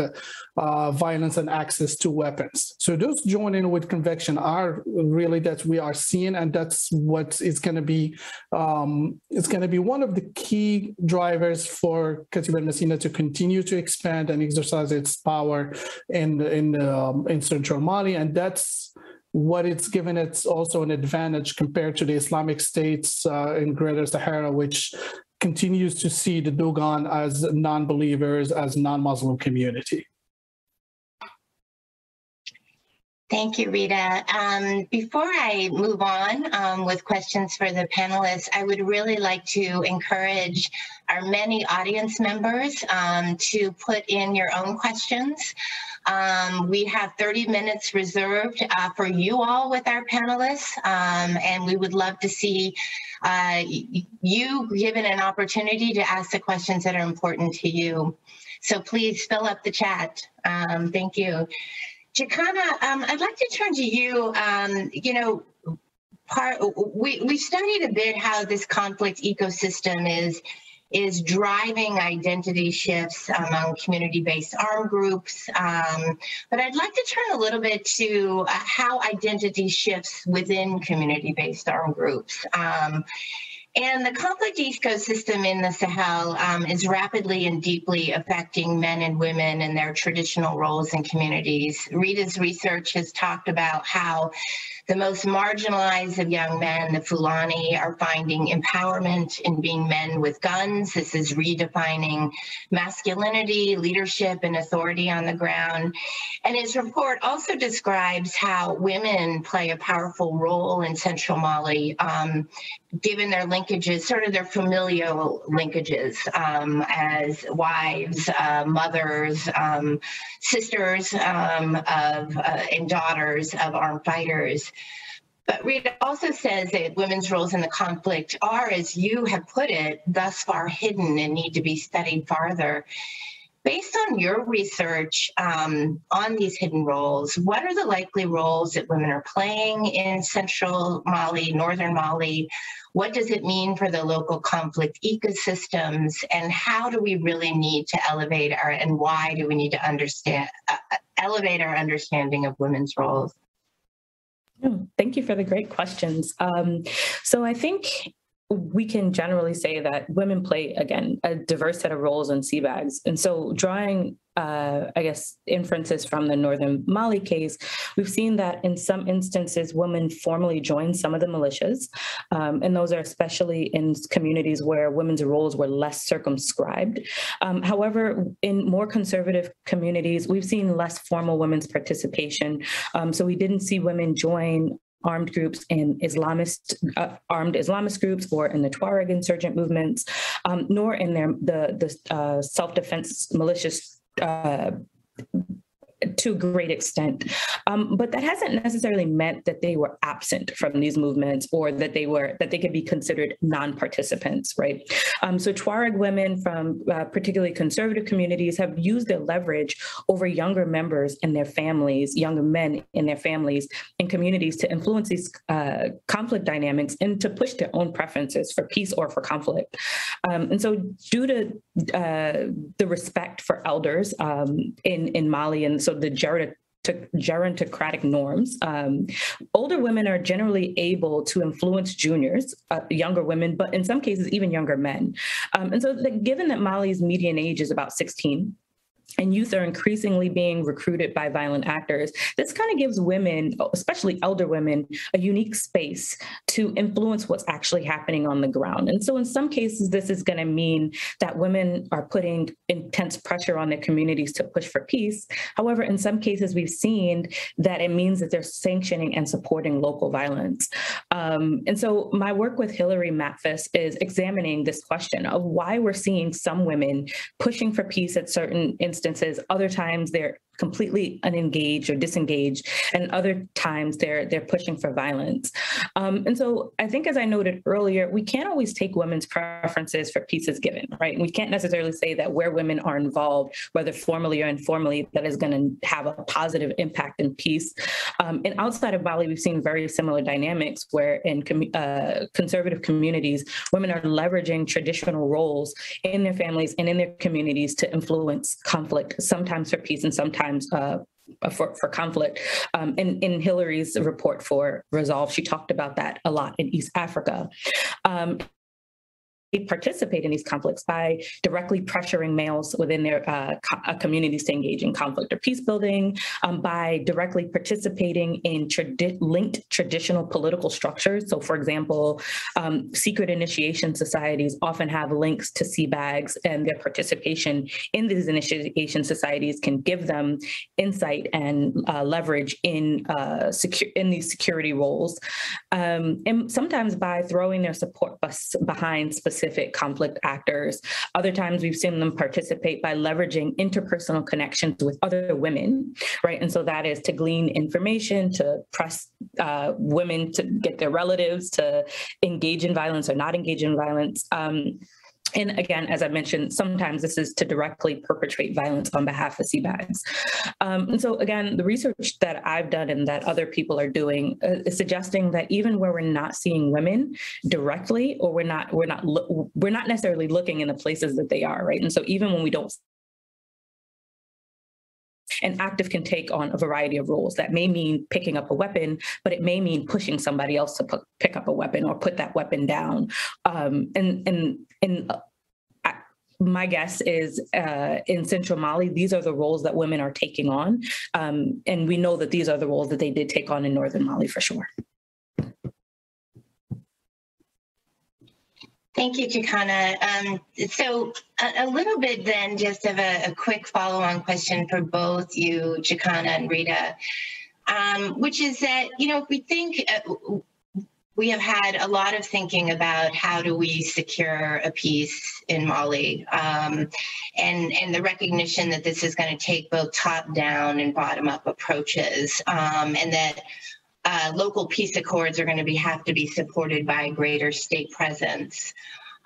Speaker 6: uh, violence and access to weapons. So those joining with conviction are really that we are seeing, and that's what is going to be. Um, it's going to be one of the key drivers for Katibat Masina to continue to expand and exercise its power in in um, in Central Mali, and that's what it's given it's also an advantage compared to the Islamic states uh, in Greater Sahara, which continues to see the Dogon as non-believers, as non-Muslim community.
Speaker 4: Thank you, Rida. Um, before I move on um, with questions for the panelists, I would really like to encourage our many audience members um, to put in your own questions. Um, we have 30 minutes reserved uh, for you all with our panelists, um, and we would love to see uh, you given an opportunity to ask the questions that are important to you. So please fill up the chat. Um, thank you. Jakana, um, I'd like to turn to you. Um, you know, part we, we studied a bit how this conflict ecosystem is is driving identity shifts among community-based armed groups. Um, but I'd like to turn a little bit to uh, how identity shifts within community-based armed groups. Um, and the conflict ecosystem in the Sahel um, is rapidly and deeply affecting men and women and their traditional roles in communities. Rida's research has talked about how the most marginalized of young men, the Fulani, are finding empowerment in being men with guns. This is redefining masculinity, leadership, and authority on the ground. And his report also describes how women play a powerful role in central Mali, um, given their linkages, sort of their familial linkages um, as wives, uh, mothers, um, sisters um, of, uh, and daughters of armed fighters. But Rida also says that women's roles in the conflict are, as you have put it, thus far hidden and need to be studied farther. Based on your research um, on these hidden roles, what are the likely roles that women are playing in central Mali, northern Mali? What does it mean for the local conflict ecosystems? And how do we really need to elevate our, and why do we need to understand, uh, elevate our understanding of women's roles?
Speaker 5: Thank you for the great questions. Um, so I think we can generally say that women play again a diverse set of roles in CBAGs and so drawing uh, i guess inferences from the northern mali case we've seen that in some instances women formally join some of the militias um, and those are especially in communities where women's roles were less circumscribed um, however in more conservative communities we've seen less formal women's participation um, so we didn't see women join armed groups in Islamist uh, armed Islamist groups or in the Tuareg insurgent movements, um, nor in their the the uh, self defense malicious. Uh, to a great extent. Um, but that hasn't necessarily meant that they were absent from these movements or that they were that they could be considered non-participants, right? Um, so Tuareg women from uh, particularly conservative communities have used their leverage over younger members in their families, younger men in their families and communities to influence these uh, conflict dynamics and to push their own preferences for peace or for conflict. Um, and so due to uh, the respect for elders um, in, in Mali and so the gerontocratic norms. Um, older women are generally able to influence juniors, uh, younger women, but in some cases, even younger men. Um, and so, given that Mali's median age is about 16, and youth are increasingly being recruited by violent actors. This kind of gives women, especially elder women, a unique space to influence what's actually happening on the ground. And so, in some cases, this is going to mean that women are putting intense pressure on their communities to push for peace. However, in some cases, we've seen that it means that they're sanctioning and supporting local violence. Um, and so, my work with Hilary Matfess is examining this question of why we're seeing some women pushing for peace at certain instances instances. Other times they're completely unengaged or disengaged, and other times they're they're pushing for violence. Um, and so I think, as I noted earlier, we can't always take women's preferences for peace as given, right? We can't necessarily say that where women are involved, whether formally or informally, that is going to have a positive impact in peace. Um, and outside of Mali, we've seen very similar dynamics where in com- uh, conservative communities, women are leveraging traditional roles in their families and in their communities to influence conflict, sometimes for peace and sometimes times uh, for, for conflict. Um, in, Hilary's report for Resolve, she talked about that a lot in East Africa. Um, participate in these conflicts by directly pressuring males within their uh, co- uh, communities to engage in conflict or peace building, um, by directly participating in tradi- linked traditional political structures. So, for example, um, secret initiation societies often have links to CBAGs, and their participation in these initiation societies can give them insight and uh, leverage in uh, secu- in these security roles, um, and sometimes by throwing their support bus behind specific specific conflict actors. Other times we've seen them participate by leveraging interpersonal connections with other women, right? And so that is to glean information, to press uh, women to get their relatives to engage in violence or not engage in violence. Um, and again, as I mentioned, sometimes this is to directly perpetrate violence on behalf of CBAGs. Um, and so again, the research that I've done and that other people are doing uh, is suggesting that even where we're not seeing women directly, or we're not we're not we're not necessarily looking in the places that they are, right? And so even when we don't an active can take on a variety of roles. That may mean picking up a weapon, but it may mean pushing somebody else to pick up a weapon or put that weapon down. Um, and and and uh, my guess is uh, in central Mali, these are the roles that women are taking on. Um, and we know that these are the roles that they did take on in northern Mali for sure.
Speaker 4: Thank you, Jakana. Um, so a, a, little bit then just of a, a quick follow-on question for both you, Jakana and Rida, um, which is that, you know, if we think, uh, we have had a lot of thinking about how do we secure a peace in Mali, um, and and the recognition that this is going to take both top down and bottom up approaches, um, and that uh, local peace accords are going to be have to be supported by a greater state presence.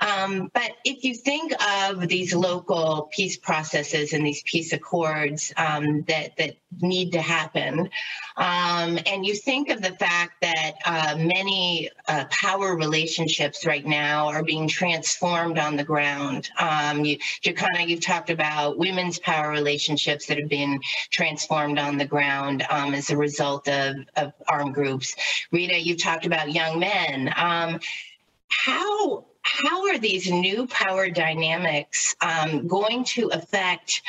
Speaker 4: Um, but if you think of these local peace processes and these peace accords um, that that need to happen, um, and you think of the fact that uh, many uh, power relationships right now are being transformed on the ground. Um, you, Jakana, you've talked about women's power relationships that have been transformed on the ground um, as a result of, of armed groups. Rida, you've talked about young men. Um, how how are these new power dynamics um, going to affect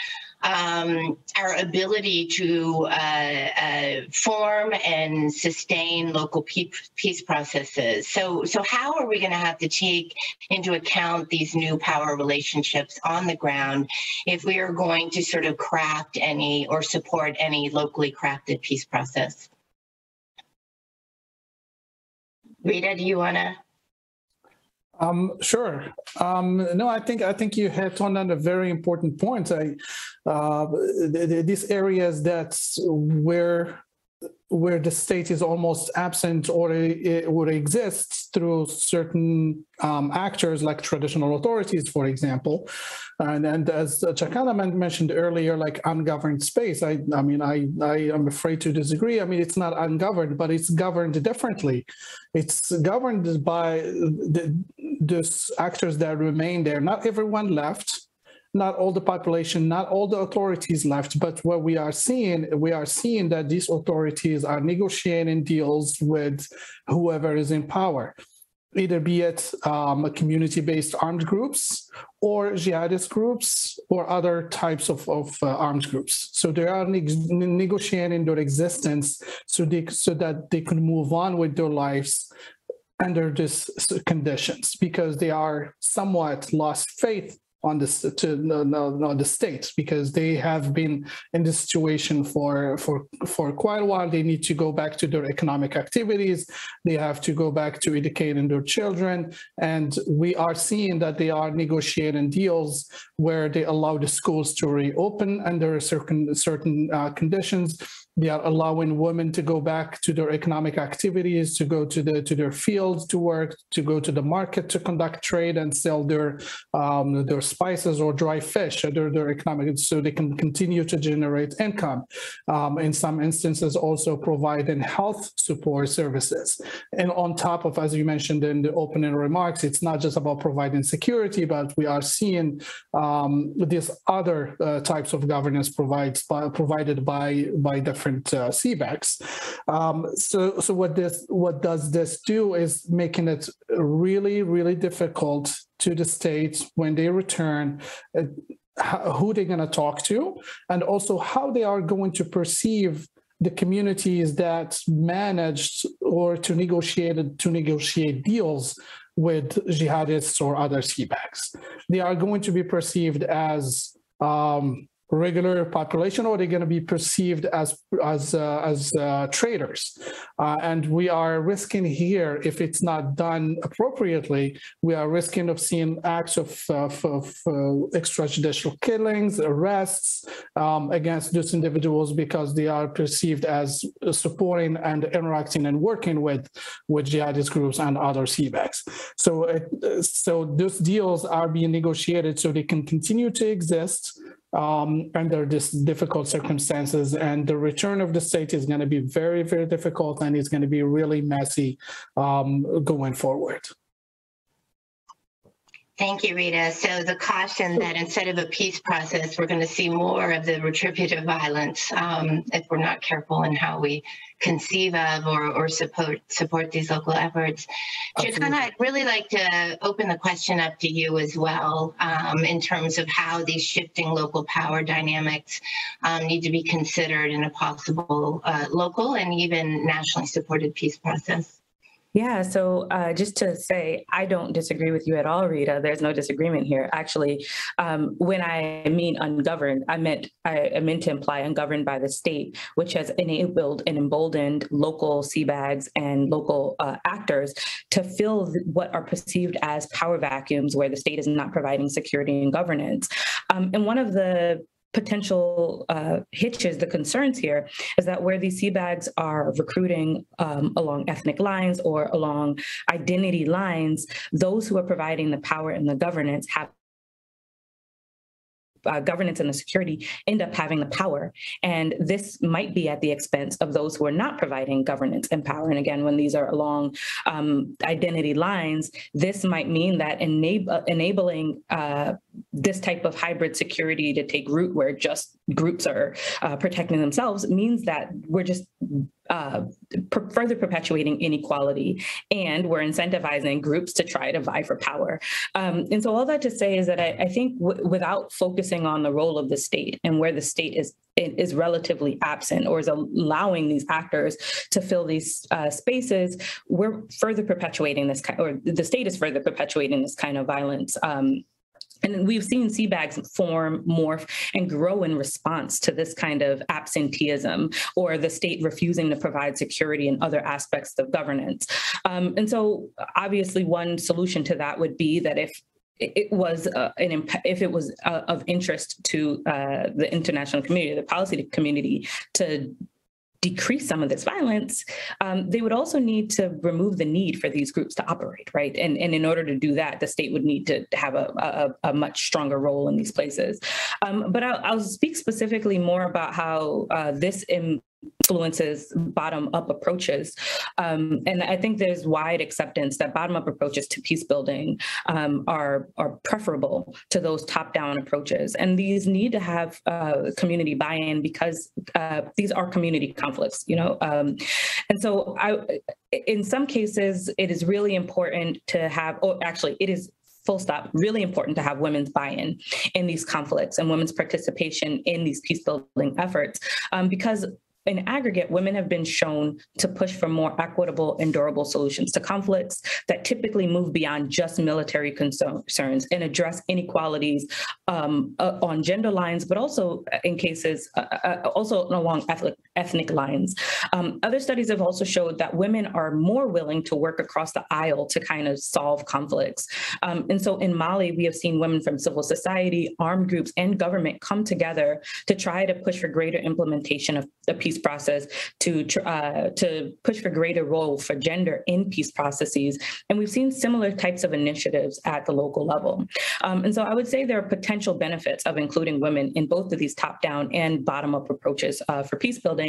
Speaker 4: um, our ability to uh, uh, form and sustain local peace processes. So, so how are we going to have to take into account these new power relationships on the ground if we are going to sort of craft any or support any locally crafted peace process? Rida, do you want to?
Speaker 6: Um, sure. Um, no, I think I think you hit on a very important point. I, uh, these areas that's where where the state is almost absent or it, or exists through certain um, actors like traditional authorities, for example. And, and as Jakana mentioned earlier, like ungoverned space, I, I mean, I, I am afraid to disagree. I mean, it's not ungoverned, but it's governed differently. It's governed by the, the actors that remain there. Not everyone left not all the population, not all the authorities left, but what we are seeing, we are seeing that these authorities are negotiating deals with whoever is in power, either be it um, community-based armed groups or jihadist groups or other types of, of uh, armed groups. So they are negotiating their existence so, they, so that they can move on with their lives under these conditions because they are somewhat lost faith on this to no, no, no, the states because they have been in this situation for for for quite a while. They need to go back to their economic activities. They have to go back to educating their children. And we are seeing that they are negotiating deals where they allow the schools to reopen under certain certain uh, conditions they are allowing women to go back to their economic activities, to go to the to their fields to work, to go to the market to conduct trade and sell their um, their spices or dry fish, or their, their economic, so they can continue to generate income. Um, in some instances, also providing health support services. And on top of, as you mentioned in the opening remarks, it's not just about providing security, but we are seeing um, these other uh, types of governance provides by, provided by by the different uh, CBAGs. Um, so, so what this what does this do is making it really, really difficult to the states when they return. Uh, who they're going to talk to, and also how they are going to perceive the communities that managed or to negotiate to negotiate deals with jihadists or other CBAGs. They are going to be perceived as um, regular population or they're going to be perceived as as uh, as uh, uh, and we are risking here if it's not done appropriately we are risking of seeing acts of, of, of uh, extrajudicial killings arrests um, against those individuals because they are perceived as supporting and interacting and working with with jihadist groups and other CBAGs so uh, so those deals are being negotiated so they can continue to exist um, under this difficult circumstances. And the return of the state is going to be very, very difficult and it's going to be really messy um, going forward.
Speaker 4: Thank you, Rida. So the caution that instead of a peace process, we're going to see more of the retributive violence um, if we're not careful in how we conceive of or, or support support these local efforts. Jakana, I'd really like to open the question up to you as well um, in terms of how these shifting local power dynamics um, need to be considered in a possible uh, local and even nationally supported peace process.
Speaker 5: Yeah, so uh, just to say, I don't disagree with you at all, Rida. There's no disagreement here. Actually, um, when I mean ungoverned, I meant I, I, meant to imply ungoverned by the state, which has enabled and emboldened local CBAGs and local uh, actors to fill what are perceived as power vacuums where the state is not providing security and governance. Um, and one of the potential uh, hitches, the concerns here is that where these CBAGs are recruiting um, along ethnic lines or along identity lines, those who are providing the power and the governance have uh, governance and the security end up having the power. And this might be at the expense of those who are not providing governance and power. And again, when these are along um, identity lines, this might mean that enab- enabling uh, this type of hybrid security to take root where just groups are uh, protecting themselves means that we're just uh, per- further perpetuating inequality and we're incentivizing groups to try to vie for power. Um, and so all that to say is that I, I think w- without focusing on the role of the state and where the state is is relatively absent or is allowing these actors to fill these uh, spaces, we're further perpetuating this kind, or the state is further perpetuating this kind of violence um, and we've seen CBAGs form, morph, and grow in response to this kind of absenteeism or the state refusing to provide security and other aspects of governance. Um, and so, obviously, one solution to that would be that if it was uh, an imp- if it was uh, of interest to uh, the international community, the policy community, to decrease some of this violence, um, they would also need to remove the need for these groups to operate, right? And, and in order to do that, the state would need to have a, a, a much stronger role in these places. Um, but I'll, I'll, speak specifically more about how uh, this Im- influences bottom up approaches. Um, and I think there's wide acceptance that bottom up approaches to peace building um, are, are preferable to those top down approaches. And these need to have uh, community buy in because uh, these are community conflicts, you know? Um, and so I, in some cases, it is really important to have, or actually, it is full stop really important to have women's buy-in in these conflicts and women's participation in these peace building efforts um, because in aggregate, women have been shown to push for more equitable and durable solutions to conflicts that typically move beyond just military concerns and address inequalities um, uh, on gender lines, but also in cases, uh, uh, also along ethnic, ethnic lines. Um, other studies have also showed that women are more willing to work across the aisle to kind of solve conflicts. Um, and so in Mali, we have seen women from civil society, armed groups, and government come together to try to push for greater implementation of the peace process to uh, to push for greater role for gender in peace processes. And we've seen similar types of initiatives at the local level. Um, and so I would say there are potential benefits of including women in both of these top-down and bottom-up approaches uh, for peace building.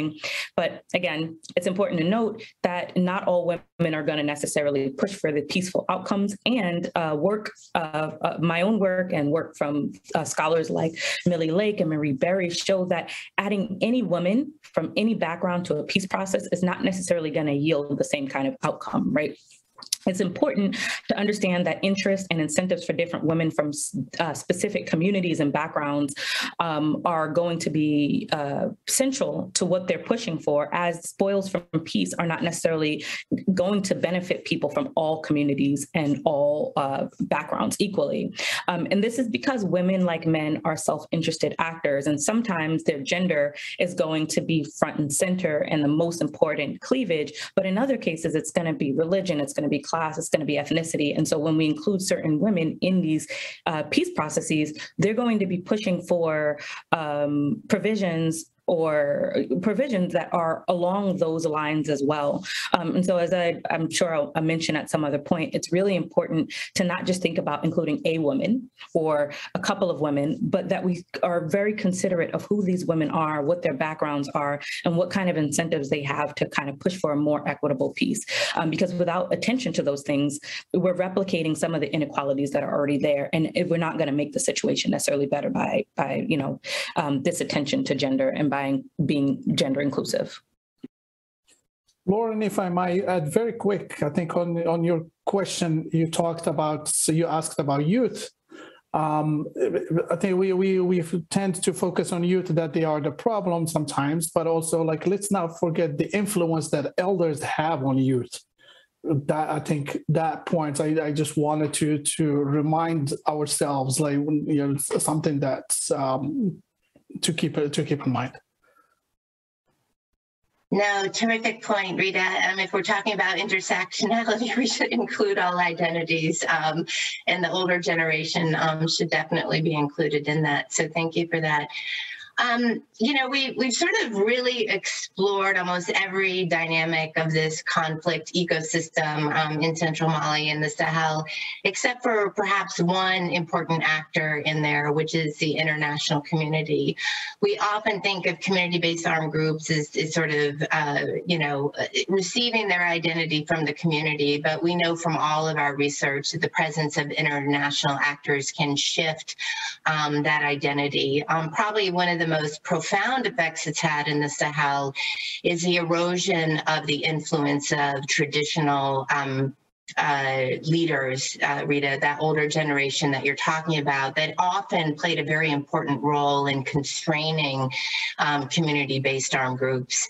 Speaker 5: But again, it's important to note that not all women are going to necessarily push for the peaceful outcomes and uh, work, uh, uh, my own work and work from uh, scholars like Milli Lake and Marie Berry show that adding any woman from any background to a peace process is not necessarily going to yield the same kind of outcome, right? It's important to understand that interest and incentives for different women from uh, specific communities and backgrounds um, are going to be uh, central to what they're pushing for, as spoils from peace are not necessarily going to benefit people from all communities and all uh, backgrounds equally. Um, and this is because women, like men, are self interested actors, and sometimes their gender is going to be front and center and the most important cleavage. But in other cases, it's going to be religion, it's going to be class, it's going to be ethnicity. And so when we include certain women in these uh, peace processes, they're going to be pushing for um, provisions or provisions that are along those lines as well. Um, and so, as I, am sure I'll, I'll, mention at some other point, it's really important to not just think about including a woman or a couple of women, but that we are very considerate of who these women are, what their backgrounds are, and what kind of incentives they have to kind of push for a more equitable peace. Um, because without attention to those things, we're replicating some of the inequalities that are already there, and we're not going to make the situation necessarily better by by you know um, this attention to gender and by being gender inclusive.
Speaker 6: Lauren, if I might add very quick, I think on, on your question, you talked about, so you asked about youth. Um, I think we, we, we tend to focus on youth that they are the problem sometimes, but also like, let's not forget the influence that elders have on youth. That I think that point, I, I just wanted to to remind ourselves, like you know, something that's um, to keep to keep in mind.
Speaker 4: No, terrific point, Rida. Um, if we're talking about intersectionality, [LAUGHS] we should include all identities, um, and the older generation um, should definitely be included in that. So thank you for that. Um, you know, we, we've sort of really explored almost every dynamic of this conflict ecosystem um, in central Mali and the Sahel, except for perhaps one important actor in there, which is the international community. We often think of community-based armed groups as, as sort of, uh, you know, receiving their identity from the community, but we know from all of our research that the presence of international actors can shift um, that identity. Um, probably one of the the most profound effects it's had in the Sahel is the erosion of the influence of traditional um, uh, leaders, uh, Rida, that older generation that you're talking about, that often played a very important role in constraining um, community-based armed groups.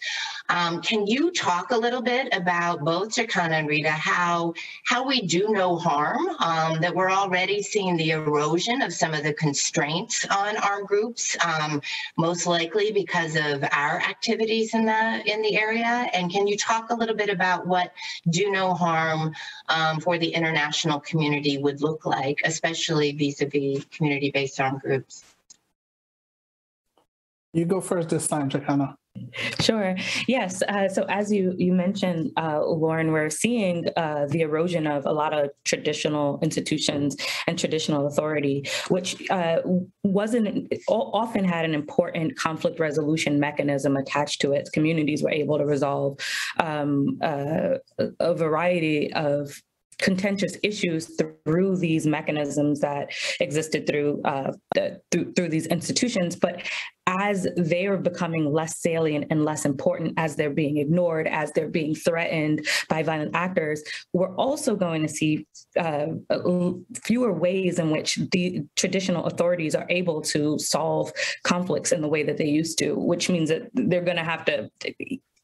Speaker 4: Um, can you talk a little bit about both Jakana and Rida, how, how we do no harm, um, that we're already seeing the erosion of some of the constraints on armed groups, um, most likely because of our activities in the, in the area? And can you talk a little bit about what do no harm um, for the international community would look like, especially vis-a-vis community-based armed groups?
Speaker 6: You go first this time, Jakana.
Speaker 5: Sure. Yes. Uh, so as you you mentioned, uh, Lauren, we're seeing uh, the erosion of a lot of traditional institutions and traditional authority, which uh, wasn't often had an important conflict resolution mechanism attached to it. Communities were able to resolve um, uh, a variety of contentious issues through these mechanisms that existed through, uh, the, through through these institutions. But as they are becoming less salient and less important, as they're being ignored, as they're being threatened by violent actors, we're also going to see uh, fewer ways in which the traditional authorities are able to solve conflicts in the way that they used to, which means that they're going to have to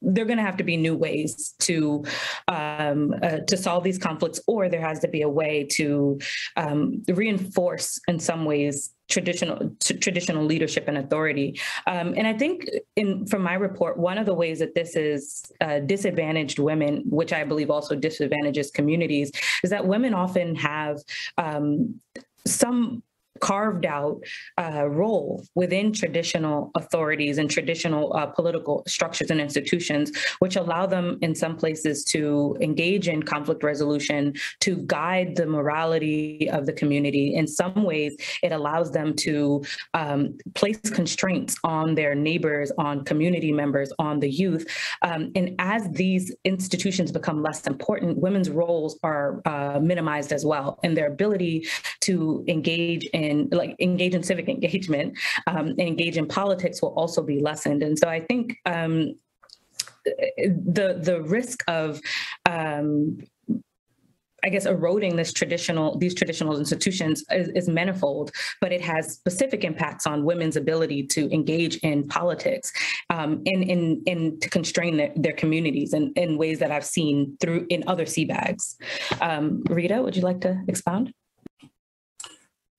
Speaker 5: there are going to have to be new ways to um, uh, to solve these conflicts, or there has to be a way to um, reinforce, in some ways, traditional traditional leadership and authority. Um, and I think, in from my report, one of the ways that this is uh, disadvantaged women, which I believe also disadvantages communities, is that women often have um, some carved out uh, role within traditional authorities and traditional uh, political structures and institutions, which allow them in some places to engage in conflict resolution, to guide the morality of the community. In some ways, it allows them to um, place constraints on their neighbors, on community members, on the youth. Um, and as these institutions become less important, women's roles are uh, minimized as well, and their ability to engage in in like engage in civic engagement um, and engage in politics will also be lessened. And so I think um, the the risk of um, I guess eroding this traditional these traditional institutions is, is, manifold, but it has specific impacts on women's ability to engage in politics, um, in in in to constrain their, their communities in, in ways that I've seen through in other CBAGs. Um, Rida, would you like to expound?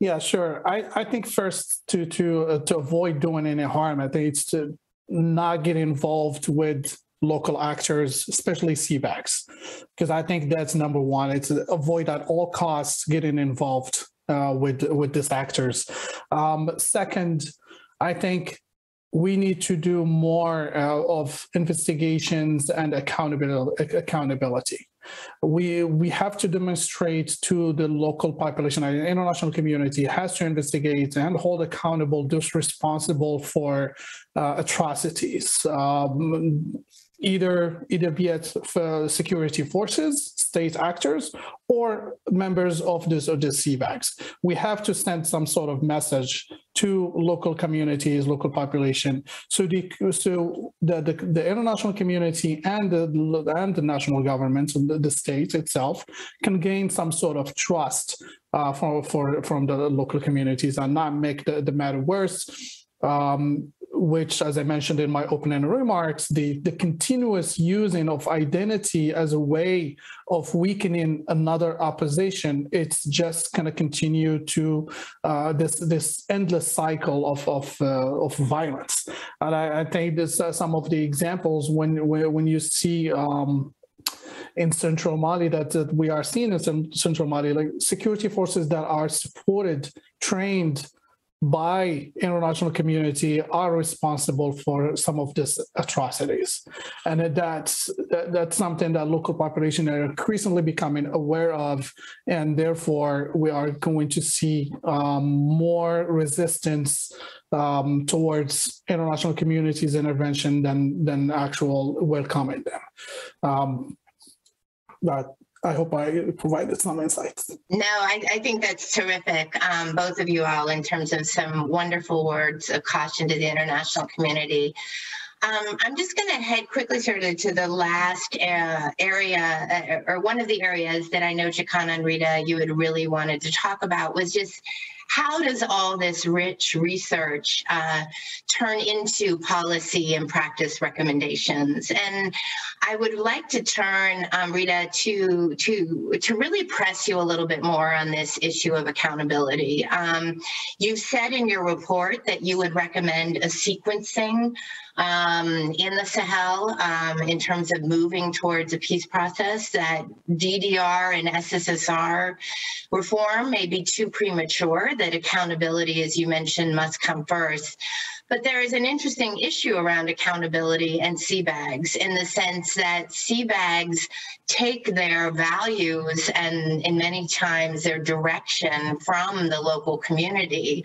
Speaker 6: Yeah, sure. I, I think first to to uh, to avoid doing any harm, I think it's to not get involved with local actors, especially CBAGs, because I think that's number one. It's avoid at all costs getting involved uh, with with these actors. Um, second, I think we need to do more uh, of investigations and accountability. We we have to demonstrate to the local population and international community has to investigate and hold accountable those responsible for uh, atrocities. Um, either either be it for security forces, state actors, or members of this the CBAGs. We have to send some sort of message to local communities, local population, so the so the the, the international community and the and the national government, the, the state itself, can gain some sort of trust uh, for for from the local communities and not make the, the matter worse. Um, which, as I mentioned in my opening remarks, the, the continuous using of identity as a way of weakening another opposition, it's just going to continue to uh, this this endless cycle of of, uh, of violence. And I, I think this uh, some of the examples when when, when you see. Um, in central Mali that, that we are seeing in central Mali, like security forces that are supported, trained, by international community are responsible for some of these atrocities. And that's that, that's something that local population are increasingly becoming aware of. And therefore we are going to see um, more resistance um, towards international communities intervention than than actual welcoming them. Um, but I hope I provided some insights.
Speaker 4: No, I, I think that's terrific, um, both of you all, in terms of some wonderful words of caution to the international community. Um, I'm just going to head quickly sort of to the last uh, area, uh, or one of the areas that I know Jakana and Rida, you had really wanted to talk about was just how does all this rich research uh, turn into policy and practice recommendations? And I would like to turn, um, Rida, to, to, to really press you a little bit more on this issue of accountability. Um, you've said in your report that you would recommend a sequencing um, in the Sahel um, in terms of moving towards a peace process, that DDR and SSSR reform may be too premature, that accountability, as you mentioned, must come first. But there is an interesting issue around accountability and CBAGs in the sense that CBAGs take their values and in many times their direction from the local community.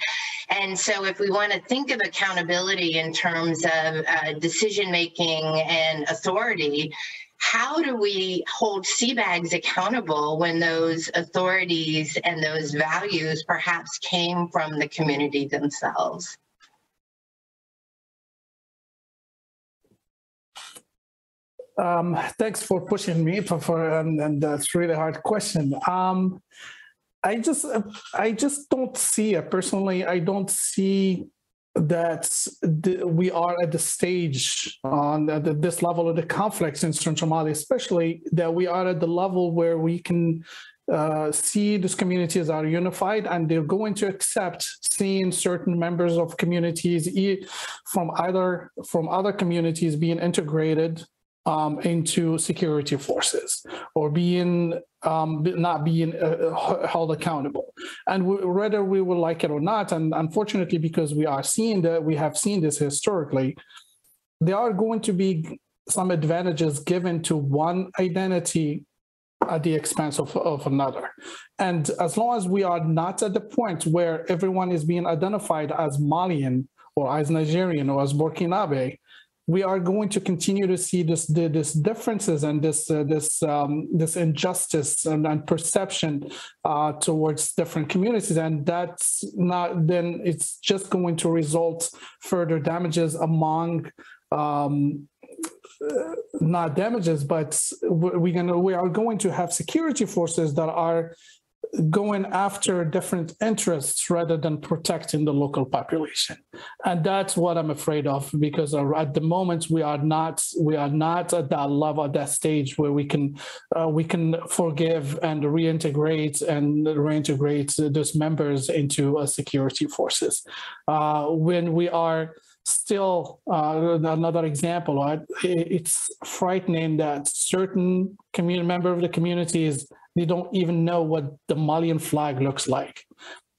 Speaker 4: And so if we want to think of accountability in terms of uh, decision making and authority, how do we hold CBAGs accountable when those authorities and those values perhaps came from the community themselves?
Speaker 6: Um, thanks for pushing me for, for and, and that's really hard question. Um, I just I just don't see it personally. I don't see that the, we are at the stage on the, this level of the conflicts in Central Mali, especially that we are at the level where we can uh, see these communities are unified and they're going to accept seeing certain members of communities e- from either from other communities being integrated um, into security forces or being um, not being uh, held accountable. And we, whether we will like it or not, and unfortunately, because we are seeing that we have seen this historically, there are going to be some advantages given to one identity at the expense of, of another. And as long as we are not at the point where everyone is being identified as Malian or as Nigerian or as Burkinabe, we are going to continue to see this this differences and this uh, this um, this injustice and, and perception uh, towards different communities, and that's not then it's just going to result further damages among um, uh, not damages, but we're gonna we are going to have security forces that are going after different interests rather than protecting the local population. And that's what i'm afraid of because at the moment we are not we are not at that level at that stage where we can uh, we can forgive and reintegrate and reintegrate those members into uh, security forces. Uh, when we are still uh, another example uh, it's frightening that certain community member of the communities they don't even know what the Malian flag looks like.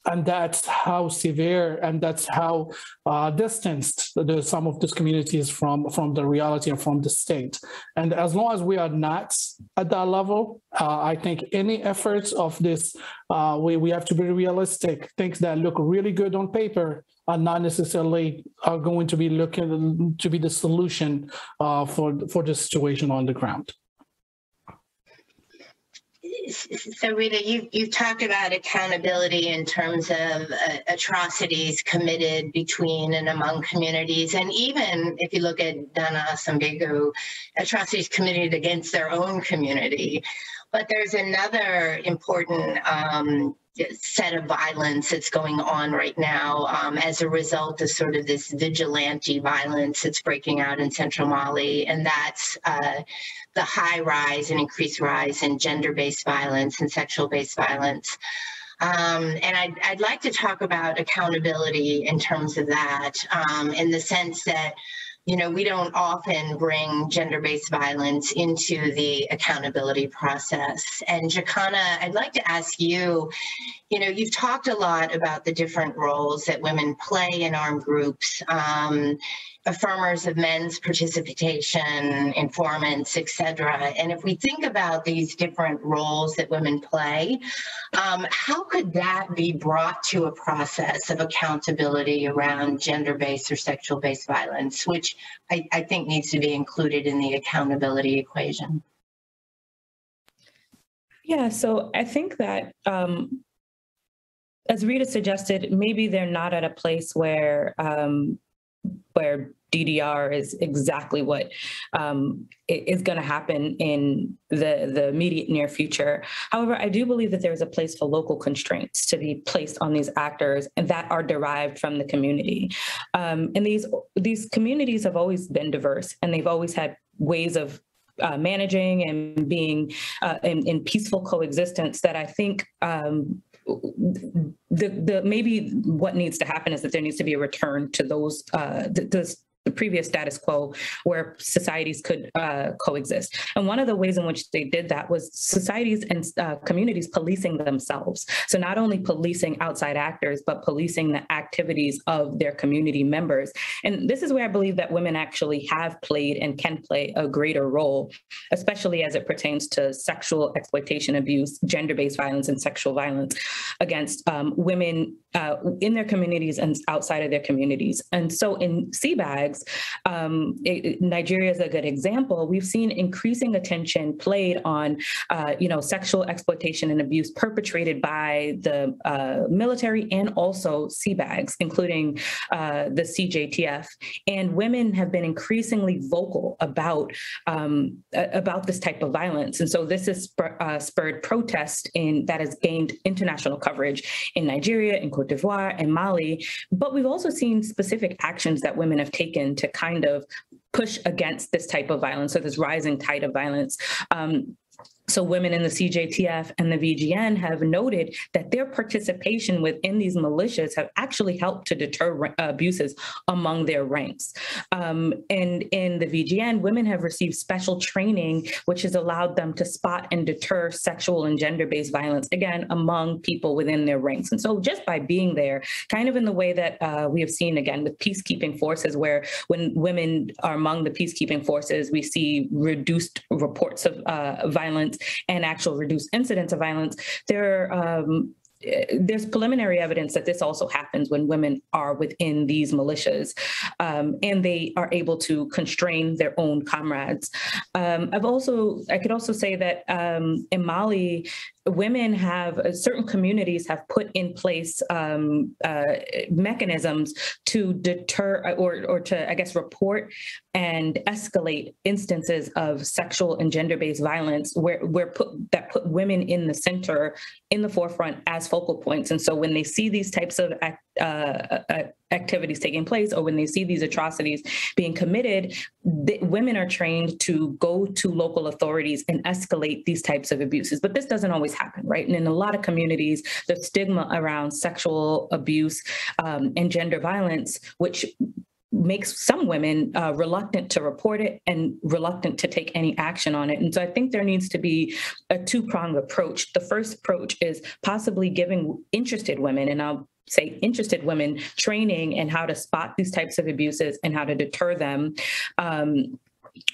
Speaker 6: And that's how severe and that's how uh, distanced the, some of these communities from, from the reality and from the state. And as long as we are not at that level, uh, I think any efforts of this, uh, we, we have to be realistic. Things that look really good on paper are not necessarily are going to be looking to be the solution uh, for, for the situation on the ground
Speaker 4: so Rida, you you talked about accountability in terms of uh, atrocities committed between and among communities, and even if you look at Dan Na Ambassagou, atrocities committed against their own community. But there's another important um, set of violence that's going on right now um, as a result of sort of this vigilante violence that's breaking out in central Mali, and that's uh, the high rise and increased rise in gender-based violence and sexual-based violence. Um, and I'd, I'd, like to talk about accountability in terms of that, um, in the sense that you know, we don't often bring gender-based violence into the accountability process. And Jakana, I'd like to ask you, you know, you've talked a lot about the different roles that women play in armed groups. Um, affirmers of men's participation, informants, etc. And if we think about these different roles that women play, um, how could that be brought to a process of accountability around gender-based or sexual-based violence, which I, I think needs to be included in the accountability equation?
Speaker 5: Yeah, so I think that um, as Rida suggested, maybe they're not at a place where um, where DDR is exactly what um, is going to happen in the, the immediate near future. However, I do believe that there is a place for local constraints to be placed on these actors that are derived from the community. Um, and these these communities have always been diverse and they've always had ways of uh, managing and being uh, in, in, peaceful coexistence that I think um, the the maybe what needs to happen is that there needs to be a return to those uh, th- those the previous status quo where societies could uh, coexist. And one of the ways in which they did that was societies and uh, communities policing themselves. So not only policing outside actors, but policing the activities of their community members. And this is where I believe that women actually have played and can play a greater role, especially as it pertains to sexual exploitation, abuse, gender-based violence, and sexual violence against um, women uh, in their communities and outside of their communities. And so in CBAGs, um, it, Nigeria is a good example. We've seen increasing attention played on, uh, you know, sexual exploitation and abuse perpetrated by the uh, military and also CBAGs, including uh, the CJTF. And women have been increasingly vocal about um, about this type of violence. And so this has uh, spurred protest in that has gained international coverage in Nigeria, in Cote d'Ivoire, and Mali. But we've also seen specific actions that women have taken to kind of push against this type of violence, so this rising tide of violence. Um, so women in the CJTF and the VGN have noted that their participation within these militias have actually helped to deter abuses among their ranks. Um, and in the VGN, women have received special training, which has allowed them to spot and deter sexual and gender-based violence, again, among people within their ranks. And so just by being there, kind of in the way that uh, we have seen, again, with peacekeeping forces, where when women are among the peacekeeping forces, we see reduced reports of uh, violence and actual reduced incidents of violence, there um, there's preliminary evidence that this also happens when women are within these militias um, and they are able to constrain their own comrades. Um, I've also, I could also say that um, in Mali, women have uh, certain communities have put in place um, uh, mechanisms to deter uh, or, or to i guess report and escalate instances of sexual and gender-based violence where, where put that put women in the center in the forefront as focal points. And so when they see these types of uh, uh, activities taking place or when they see these atrocities being committed women are trained to go to local authorities and escalate these types of abuses. But this doesn't always happen right? And in a lot of communities the stigma around sexual abuse um, and gender violence which makes some women uh, reluctant to report it and reluctant to take any action on it. And so I think there needs to be a two pronged approach. The first approach is possibly giving interested women, and I'll say interested women training and how to spot these types of abuses and how to deter them. Um,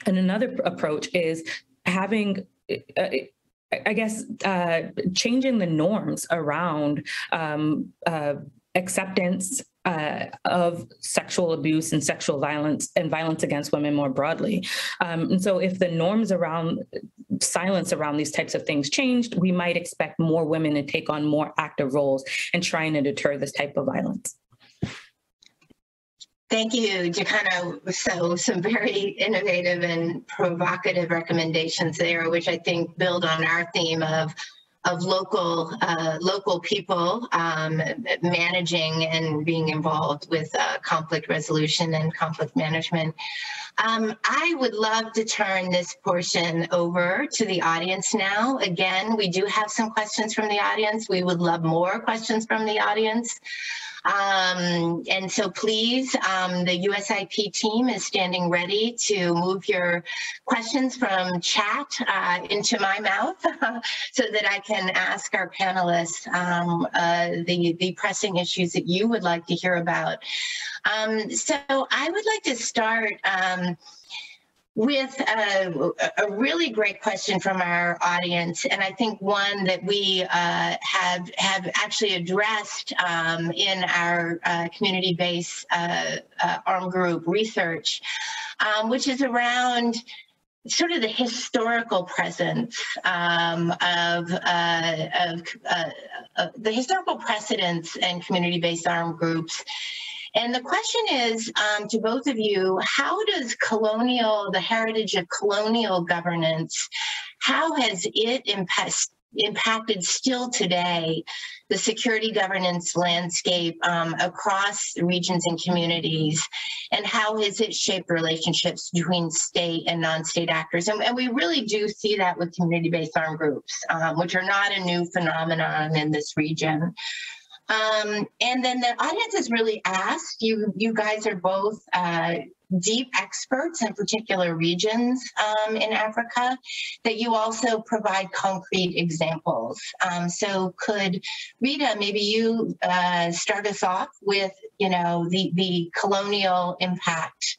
Speaker 5: and another approach is having uh, I guess uh, changing the norms around um, uh, acceptance uh, of sexual abuse and sexual violence and violence against women more broadly. Um, and so, if the norms around silence around these types of things changed, we might expect more women to take on more active roles in trying to deter this type of violence.
Speaker 4: Thank you, Jakana. So some very innovative and provocative recommendations there, which I think build on our theme of of local uh, local people um, managing and being involved with uh, conflict resolution and conflict management. Um, I would love to turn this portion over to the audience now. Again, we do have some questions from the audience. We would love more questions from the audience. Um, and so please, um, the USIP team is standing ready to move your questions from chat uh, into my mouth [LAUGHS] so that I can ask our panelists um, uh, the, the pressing issues that you would like to hear about. Um, so I would like to start um, with a, a, really great question from our audience, and I think one that we uh, have have actually addressed um, in our uh, community-based uh, uh arm group research, um, which is around sort of the historical presence um, of, uh, of uh, the historical precedents and community-based armed groups and the question is um, to both of you, how does colonial, the heritage of colonial governance, how has it impact, impacted still today the security governance landscape um, across regions and communities? And how has it shaped relationships between state and non-state actors? And, and we really do see that with community-based armed groups um, which are not a new phenomenon in this region um, and then the audience has really asked you, you guys are both uh, deep experts in particular regions um, in Africa, that you also provide concrete examples. Um, so could Rida, maybe you uh, start us off with, you know, the, the colonial impact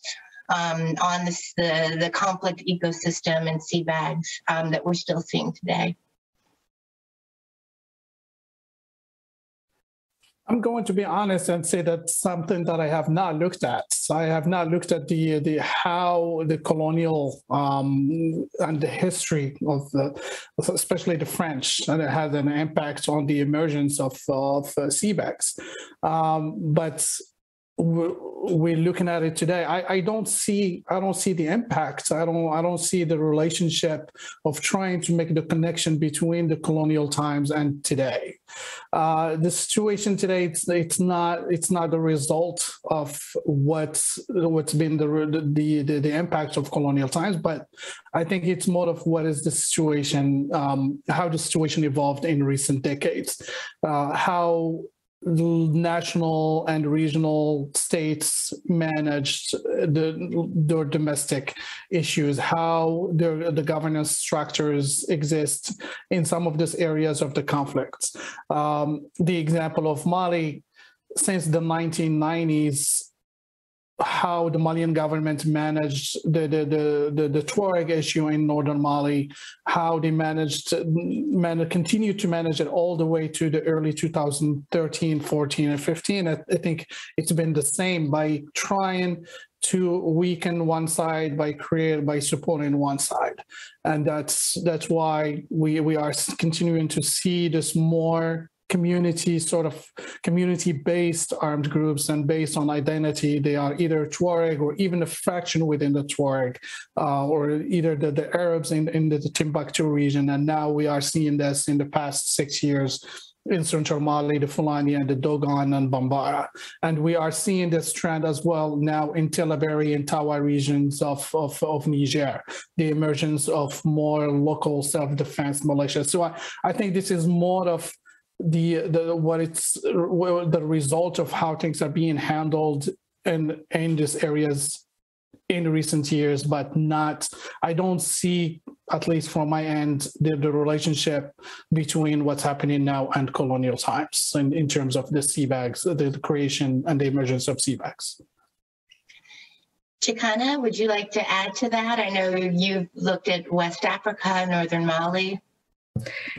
Speaker 4: um, on this, the, the conflict ecosystem and CBAGs um, that we're still seeing today.
Speaker 6: I'm going to be honest and say that something that I have not looked at. I have not looked at the the how the colonial um, and the history of the, especially the French, and it has an impact on the emergence of of uh, CBAGs. Um, but we're looking at it today. I, I don't see i don't see the impact. I don't i don't see the relationship of trying to make the connection between the colonial times and today. Uh, the situation today it's, it's not it's not the result of what's what's been the, the the the impact of colonial times but i think it's more of what is the situation um, how the situation evolved in recent decades. Uh, how national and regional states managed the, their domestic issues, how the, the governance structures exist in some of these areas of the conflicts. Um, the example of Mali, since the 1990s, how the Malian government managed the the the the, the Tuareg issue in northern Mali, how they managed man, continue to manage it all the way to the early 2013, 14, and 15. I, I think it's been the same by trying to weaken one side by create by supporting one side and that's that's why we we are continuing to see this more community sort of community-based armed groups and based on identity. They are either Tuareg or even a faction within the Tuareg, uh, or either the, the Arabs in, in the Timbuktu region. And now we are seeing this in the past six years in central Mali, the Fulani and the Dogon and Bambara. And we are seeing this trend as well now in Tillabéri and Tahoua regions of, of, of Niger, the emergence of more local self-defense militias. So I, I think this is more of the the what it's the result of how things are being handled in in these areas in recent years, but not. I don't see, at least from my end, the, the relationship between what's happening now and colonial times in, in terms of the CBAGs, the, the creation and the emergence of CBAGs.
Speaker 4: Jakana, would you like to add to that? I know you've looked at West Africa, Northern Mali.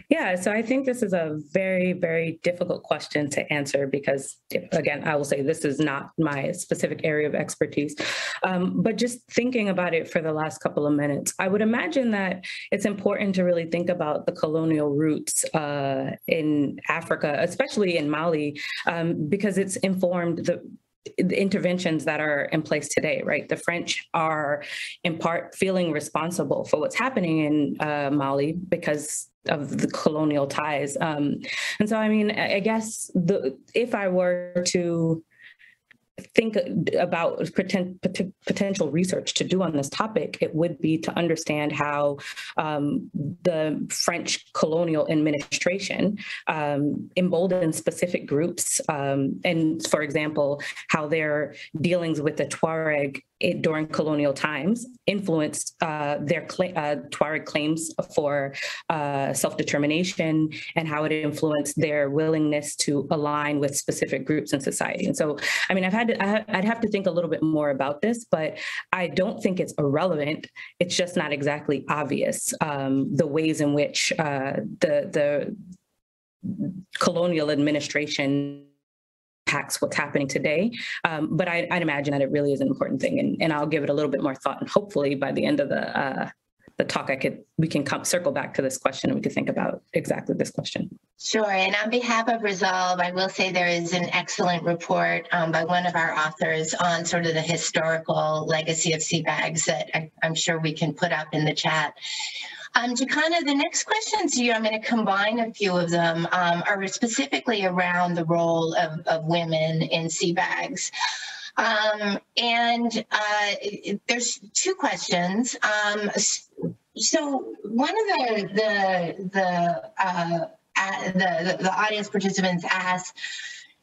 Speaker 5: Yeah, so I think this is a very, very difficult question to answer because, again, I will say this is not my specific area of expertise. Um, but just thinking about it for the last couple of minutes, I would imagine that it's important to really think about the colonial roots uh, in Africa, especially in Mali, um, because it's informed the the interventions that are in place today, right? The French are in part feeling responsible for what's happening in uh, Mali because of the colonial ties. Um, and so, I mean, I guess the if I were to think about poten- potential research to do on this topic, it would be to understand how um, the French colonial administration um, emboldened specific groups. Um, and for example, how their dealings with the Tuareg it, during colonial times influenced uh, their cl- uh, Tuareg claims for uh, self-determination and how it influenced their willingness to align with specific groups in society. And so, I mean, I've had to, I, would have to think a little bit more about this, but I don't think it's irrelevant. It's just not exactly obvious um, the ways in which uh, the the colonial administration impacts what's happening today. Um, but I, would imagine that it really is an important thing, and, and I'll give it a little bit more thought. And hopefully, by the end of the uh, the talk, I could we can come circle back to this question, and we could think about exactly this question.
Speaker 4: Sure. And on behalf of Resolve, I will say there is an excellent report um, by one of our authors on sort of the historical legacy of CBAGs that I, I'm sure we can put up in the chat. Um, Jakana, the next questions you, I'm going to combine a few of them, um, are specifically around the role of, of women in CBAGs. Um, and uh, there's two questions. Um, so one of the the the, uh, the the audience participants asked,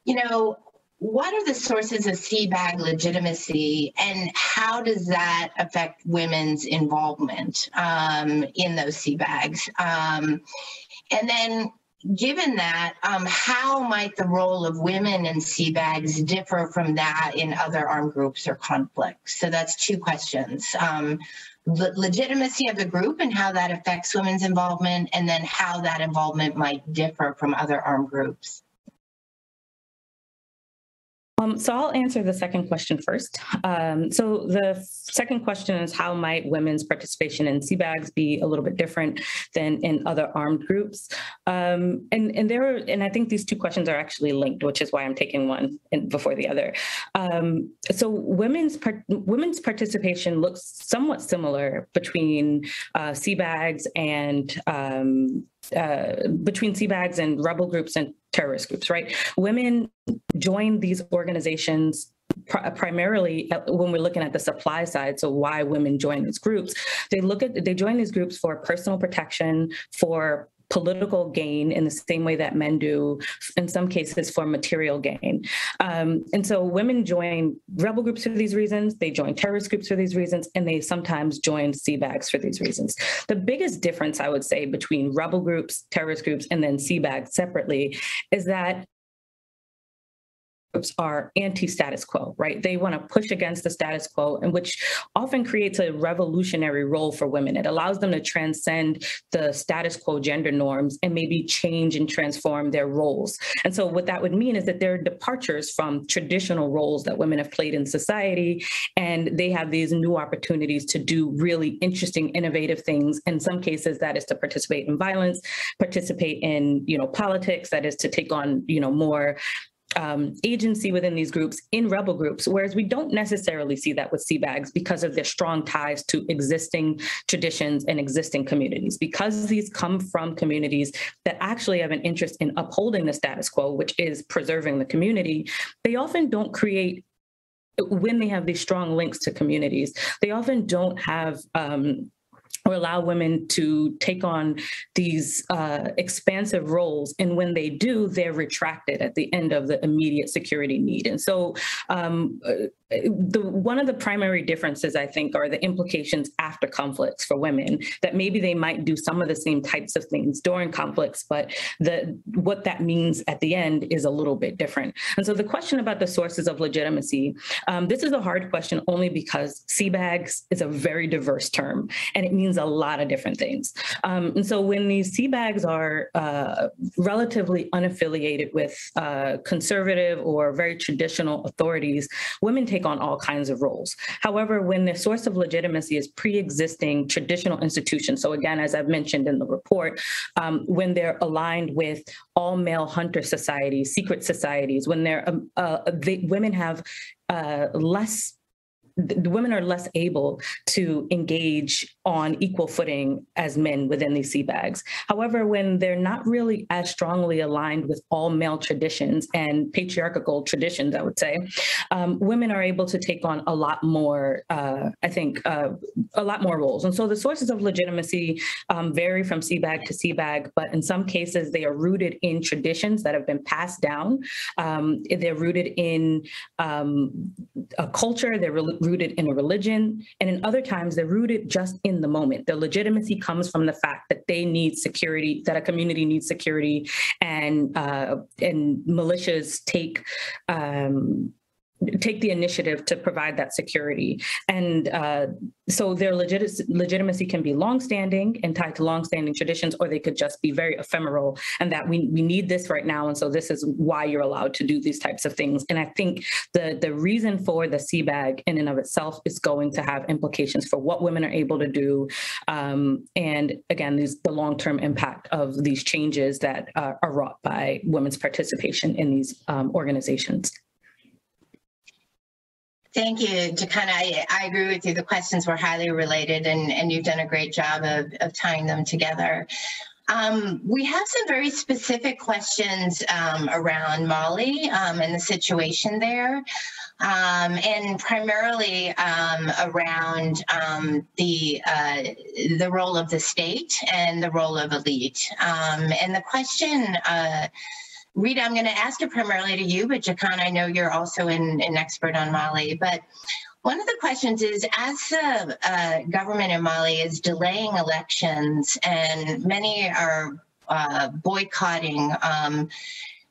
Speaker 4: you know, what are the sources of CBAG legitimacy and how does that affect women's involvement um, in those CBAGs? Um, and then given that, um, how might the role of women in CBAGs differ from that in other armed groups or conflicts? So that's two questions. Um, legitimacy of the group and how that affects women's involvement, and then how that involvement might differ from other armed groups.
Speaker 5: Um, so I'll answer the second question first. Um, so the second question is how might women's participation in CBAGs be a little bit different than in other armed groups? Um, and and there and I think these two questions are actually linked, which is why I'm taking one before the other. Um, so women's par- women's participation looks somewhat similar between uh, CBAGs and um, uh, between CBAGs and rebel groups and terrorist groups, right? Women join these organizations primarily uh, when we're looking at the supply side so why women join these groups they look at they join these groups for personal protection for political gain in the same way that men do, in some cases for material gain. Um, and so women join rebel groups for these reasons, they join terrorist groups for these reasons, and they sometimes join CBAGs for these reasons. The biggest difference, I would say, between rebel groups, terrorist groups, and then CBAG separately is that are anti-status quo, right? They want to push against the status quo, and which often creates a revolutionary role for women. It allows them to transcend the status quo gender norms and maybe change and transform their roles. And so what that would mean is that there are departures from traditional roles that women have played in society, and they have these new opportunities to do really interesting, innovative things. In some cases, that is to participate in violence, participate in, you know, politics, that is to take on, you know, more um, agency within these groups in rebel groups, whereas we don't necessarily see that with CBAGs because of their strong ties to existing traditions and existing communities. Because these come from communities that actually have an interest in upholding the status quo, which is preserving the community, they often don't create when they have these strong links to communities, they often don't have um, or allow women to take on these uh, expansive roles. And when they do, they're retracted at the end of the immediate security need. And so um, uh, the one of the primary differences I think are the implications after conflicts for women that maybe they might do some of the same types of things during conflicts, but the what that means at the end is a little bit different. And so the question about the sources of legitimacy, um, this is a hard question only because CBAGs is a very diverse term and it means a lot of different things. Um, and so when these CBAGs are uh, relatively unaffiliated with uh, conservative or very traditional authorities, women take take on all kinds of roles. However, when the source of legitimacy is pre-existing traditional institutions, so again, as I've mentioned in the report, um, when they're aligned with all male hunter societies, secret societies, when they're, um, uh, they, women have uh, less the women are less able to engage on equal footing as men within these CBAGs. However, when they're not really as strongly aligned with all male traditions and patriarchal traditions, I would say, um, women are able to take on a lot more, uh, I think, uh, a lot more roles. And so the sources of legitimacy um, vary from CBAG to CBAG, but in some cases they are rooted in traditions that have been passed down. Um, they're rooted in um, a culture, they're rooted in a religion, and in other times they're rooted just in the moment. Their legitimacy comes from the fact that they need security, that a community needs security, and uh, and militias take um, take the initiative to provide that security. And uh, so their legit- legitimacy can be longstanding and tied to longstanding traditions, or they could just be very ephemeral and that we, we need this right now. And so this is why you're allowed to do these types of things. And I think the, the reason for the CBAG in and of itself is going to have implications for what women are able to do. Um, and again, these, the long-term impact of these changes that uh, are wrought by women's participation in these um, organizations.
Speaker 4: Thank you, Jakana. I, I, agree with you. The questions were highly related and, and you've done a great job of, of tying them together. Um, we have some very specific questions um, around Mali um, and the situation there, um, and primarily um, around um, the uh, the role of the state and the role of elite. and the question uh, Rida, I'm going to ask it primarily to you, but Jakan, I know you're also an, an expert on Mali. But one of the questions is, as the uh, government in Mali is delaying elections and many are uh, boycotting um,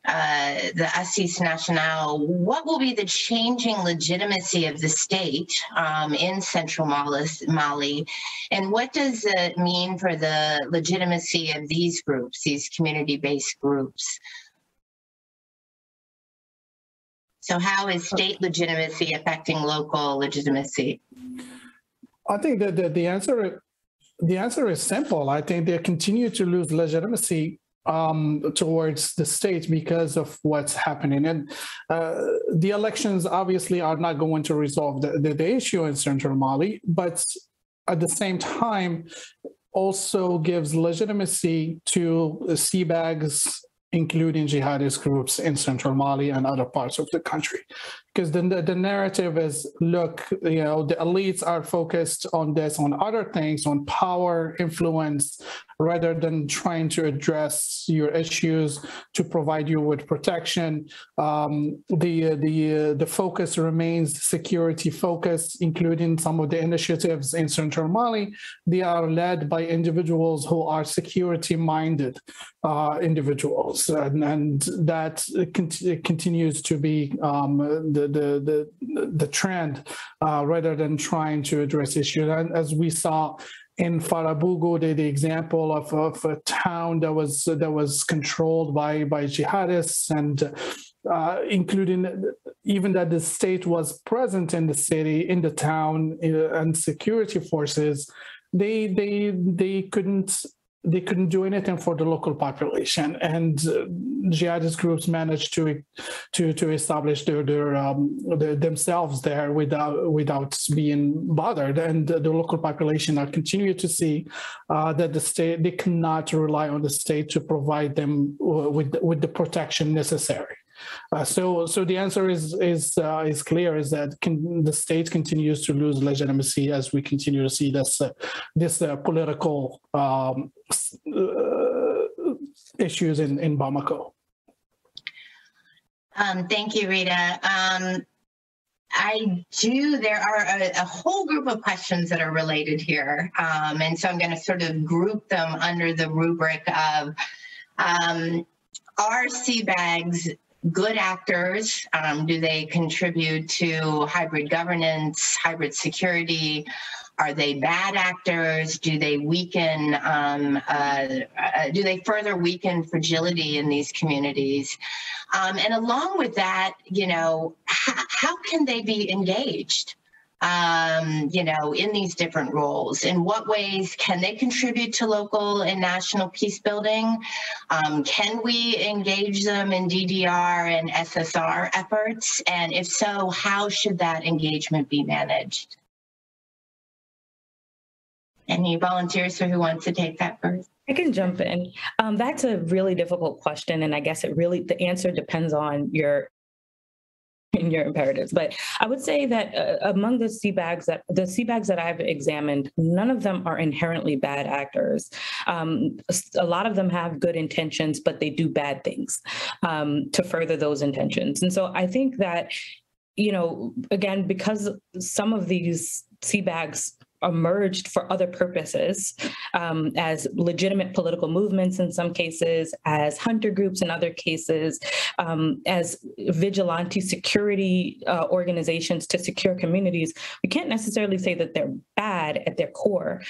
Speaker 4: uh, the Assises Nationales, what will be the changing legitimacy of the state um, in central Mali, and what does it mean for the legitimacy of these groups, these community-based groups? So how is state legitimacy affecting local legitimacy?
Speaker 6: I think that the, the answer the answer is simple. I think they continue to lose legitimacy um, towards the state because of what's happening. And uh, the elections obviously are not going to resolve the, the, the, issue in central Mali, but at the same time, also gives legitimacy to CBAGs including jihadist groups in central Mali and other parts of the country. Because the, the narrative is look, you know, the elites are focused on this, on other things, on power, influence, rather than trying to address your issues to provide you with protection. Um, the the the focus remains security focus, including some of the initiatives in Central Mali. They are led by individuals who are security minded uh, individuals, and, and that cont- continues to be um, the, the the the trend uh, rather than trying to address issues. And as we saw in Farabougou, the, the example of, of a town that was that was controlled by by jihadists and uh, including even that the state was present in the city, in the town, uh, and security forces, they they they couldn't they couldn't do anything for the local population, and uh, jihadist groups managed to to to establish their their, um, their themselves there without without being bothered, and the local population are continue to see uh, that the state they cannot rely on the state to provide them uh, with with the protection necessary. Uh, so, so the answer is is uh, is clear: is that can, the state continues to lose legitimacy as we continue to see this uh, this uh, political um, uh, issues in in Bamako.
Speaker 4: Um, thank you, Rida. Um, I do. There are a, a, whole group of questions that are related here, um, and so I'm going to sort of group them under the rubric of um, are CBAGs good actors? Um, do they contribute to hybrid governance, hybrid security? Are they bad actors? Do they weaken, um, uh, uh, do they further weaken fragility in these communities? Um, and along with that, you know, how, how can they be engaged? Um, you know, in these different roles? In what ways can they contribute to local and national peace building? Um, can we engage them in DDR and SSR efforts? And if so, how should that engagement be managed? Any volunteers who wants to take that first?
Speaker 5: I can jump in. Um, that's a really difficult question, and I guess it really the answer depends on your [LAUGHS] in your imperatives. But I would say that uh, among the CBAGs that the CBAGs that I've examined, none of them are inherently bad actors. Um, a lot of them have good intentions, but they do bad things um, to further those intentions. And so I think that you know, again, because some of these CBAGs emerged for other purposes um, as legitimate political movements in some cases, as hunter groups in other cases, um, as vigilante security uh, organizations to secure communities. We can't necessarily say that they're bad at their core.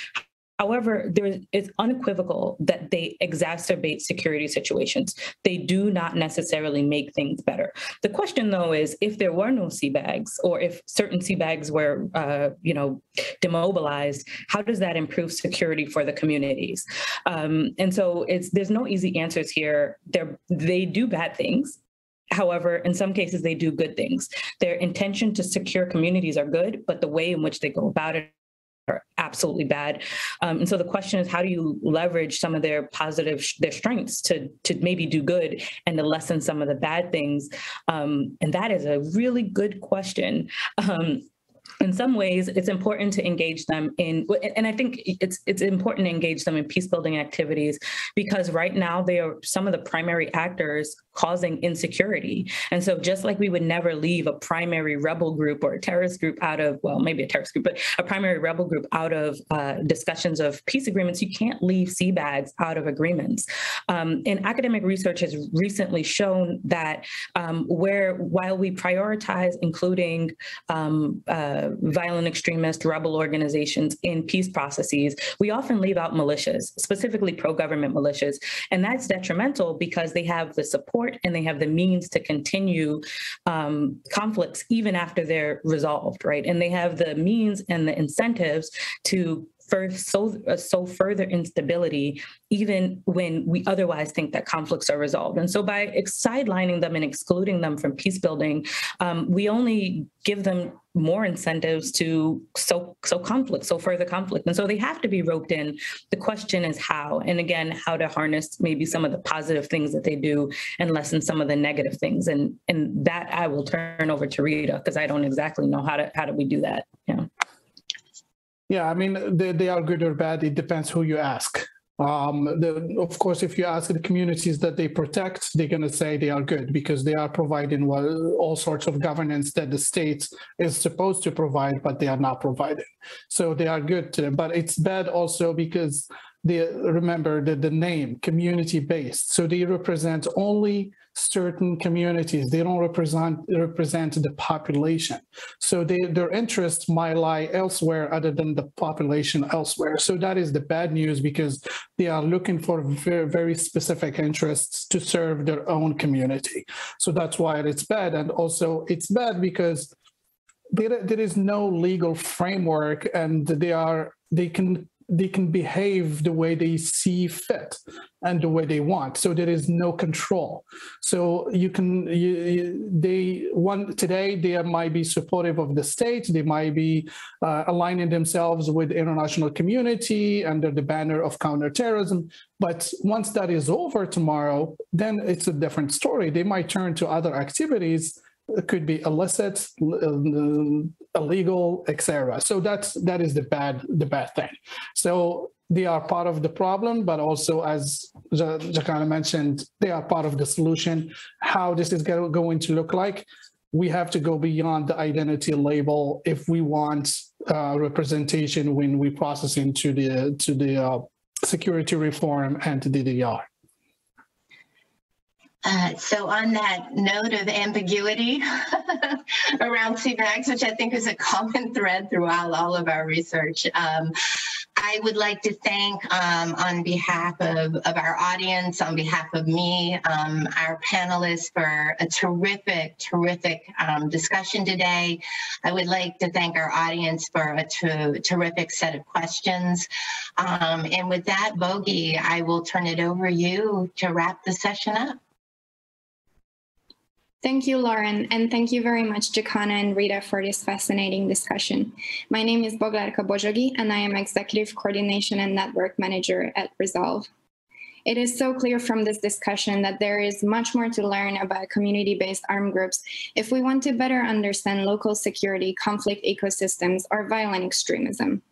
Speaker 5: However, there is it's unequivocal that they exacerbate security situations. They do not necessarily make things better. The question, though, is if there were no CBAGs or if certain CBAGs were, uh, you know, demobilized, how does that improve security for the communities? Um, and so it's there's no easy answers here. They they do bad things. However, in some cases, they do good things. Their intention to secure communities are good, but the way in which they go about it are absolutely bad. Um, and so the question is, how do you leverage some of their positive, their strengths to to maybe do good and to lessen some of the bad things? Um, and that is a really good question. Um, in some ways it's important to engage them in and i think it's it's important to engage them in peace building activities because right now they are some of the primary actors causing insecurity and so just like we would never leave a primary rebel group or a terrorist group out of well maybe a terrorist group but a primary rebel group out of uh, discussions of peace agreements you can't leave CBAGs out of agreements um, and academic research has recently shown that um, where while we prioritize including um, uh, violent extremist rebel organizations in peace processes, we often leave out militias, specifically pro government militias. And that's detrimental because they have the support and they have the means to continue um, conflicts even after they're resolved, right? And they have the means and the incentives to first so uh, so further instability even when we otherwise think that conflicts are resolved. And so by sidelining them and excluding them from peace building um, we only give them more incentives to so so conflict so further conflict. And so they have to be roped in. The question is how. And again how to harness maybe some of the positive things that they do and lessen some of the negative things. And and that i will turn over to rida because i don't exactly know how to how do we do that. Yeah
Speaker 6: yeah, I mean, they, they are good or bad. It depends who you ask. Um, the, of course, if you ask the communities that they protect, they're going to say they are good because they are providing well, all sorts of governance that the state is supposed to provide, but they are not providing. So they are good. To, but it's bad also because they remember that the name community based. So they represent only certain communities. They don't represent represent the population. So they, their interests might lie elsewhere other than the population elsewhere. So that is the bad news because they are looking for very, very specific interests to serve their own community. So that's why it's bad. And also it's bad because there, there is no legal framework and they are they can they can behave the way they see fit and the way they want. So there is no control. So you can you, they one today they might be supportive of the state. They might be uh, aligning themselves with the international community under the banner of counterterrorism. But once that is over tomorrow then it's a different story. They might turn to other activities it could be illicit, illegal, etc. So that's that is the bad the bad thing. So they are part of the problem, but also as Jakana mentioned, they are part of the solution. How this is going to look like, we have to go beyond the identity label if we want uh, representation when we process into the to the uh, security reform and DDR.
Speaker 4: Uh, so on that note of ambiguity [LAUGHS] around CBAGs, which I think is a common thread throughout all of our research, um, I would like to thank um, on behalf of, of our audience, on behalf of me, um, our panelists for a terrific, terrific um, discussion today. I would like to thank our audience for a terrific set of questions. Um, and with that, Bogi, I will turn it over you to wrap the session up.
Speaker 7: Thank you, Lauren, and thank you very much, Jakana and Rida, for this fascinating discussion. My name is Bogdarka Bozsogi, and I am Executive Coordination and Network Manager at Resolve. It is so clear from this discussion that there is much more to learn about community-based armed groups if we want to better understand local security, conflict ecosystems, or violent extremism.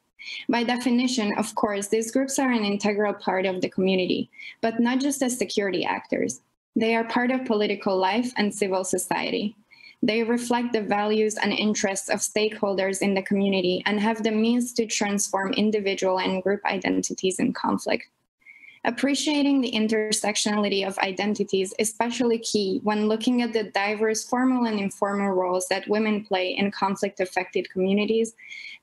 Speaker 7: By definition, of course, these groups are an integral part of the community, but not just as security actors. They are part of political life and civil society. They reflect the values and interests of stakeholders in the community and have the means to transform individual and group identities in conflict. Appreciating the intersectionality of identities is especially key when looking at the diverse formal and informal roles that women play in conflict affected communities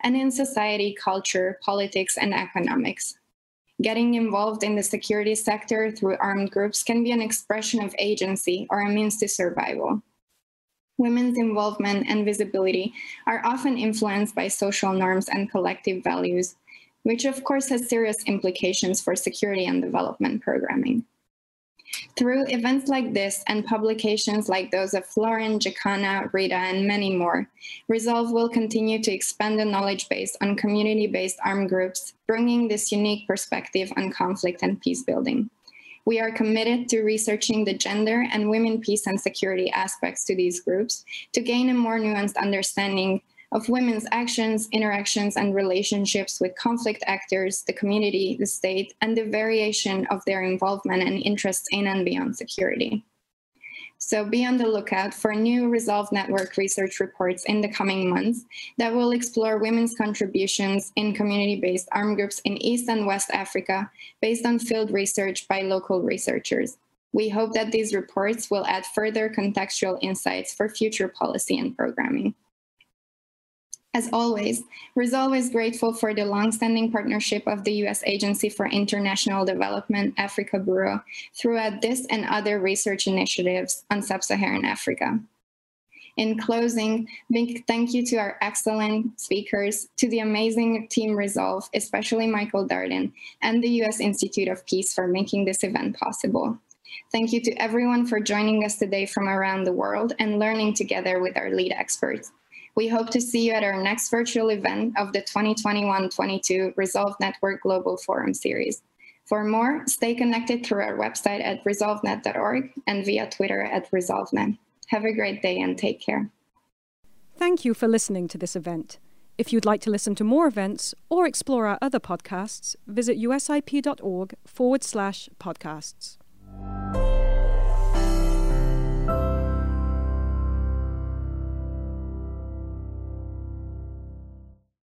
Speaker 7: and in society, culture, politics, and economics. Getting involved in the security sector through armed groups can be an expression of agency or a means to survival. Women's involvement and visibility are often influenced by social norms and collective values, which of course has serious implications for security and development programming. Through events like this and publications like those of Lauren, Jakana, Rida, and many more, Resolve will continue to expand the knowledge base on community-based armed groups, bringing this unique perspective on conflict and peace building. We are committed to researching the gender and women peace and security aspects to these groups to gain a more nuanced understanding of women's actions, interactions, and relationships with conflict actors, the community, the state, and the variation of their involvement and interests in and beyond security. So be on the lookout for new Resolve Network research reports in the coming months that will explore women's contributions in community-based armed groups in East and West Africa based on field research by local researchers. We hope that these reports will add further contextual insights for future policy and programming. As always, Resolve is grateful for the longstanding partnership of the U.S. Agency for International Development Africa Bureau throughout this and other research initiatives on sub-Saharan Africa. In closing, big thank you to our excellent speakers, to the amazing team Resolve, especially Michael Darden, and the U.S. Institute of Peace for making this event possible. Thank you to everyone for joining us today from around the world and learning together with our lead experts. We hope to see you at our next virtual event of the 2021-22 Resolve Network Global Forum Series. For more, stay connected through our website at resolvenet.org and via Twitter at resolvenet. Have a great day and take care.
Speaker 1: Thank you for listening to this event. If you'd like to listen to more events or explore our other podcasts, visit usip.org forward slash podcasts.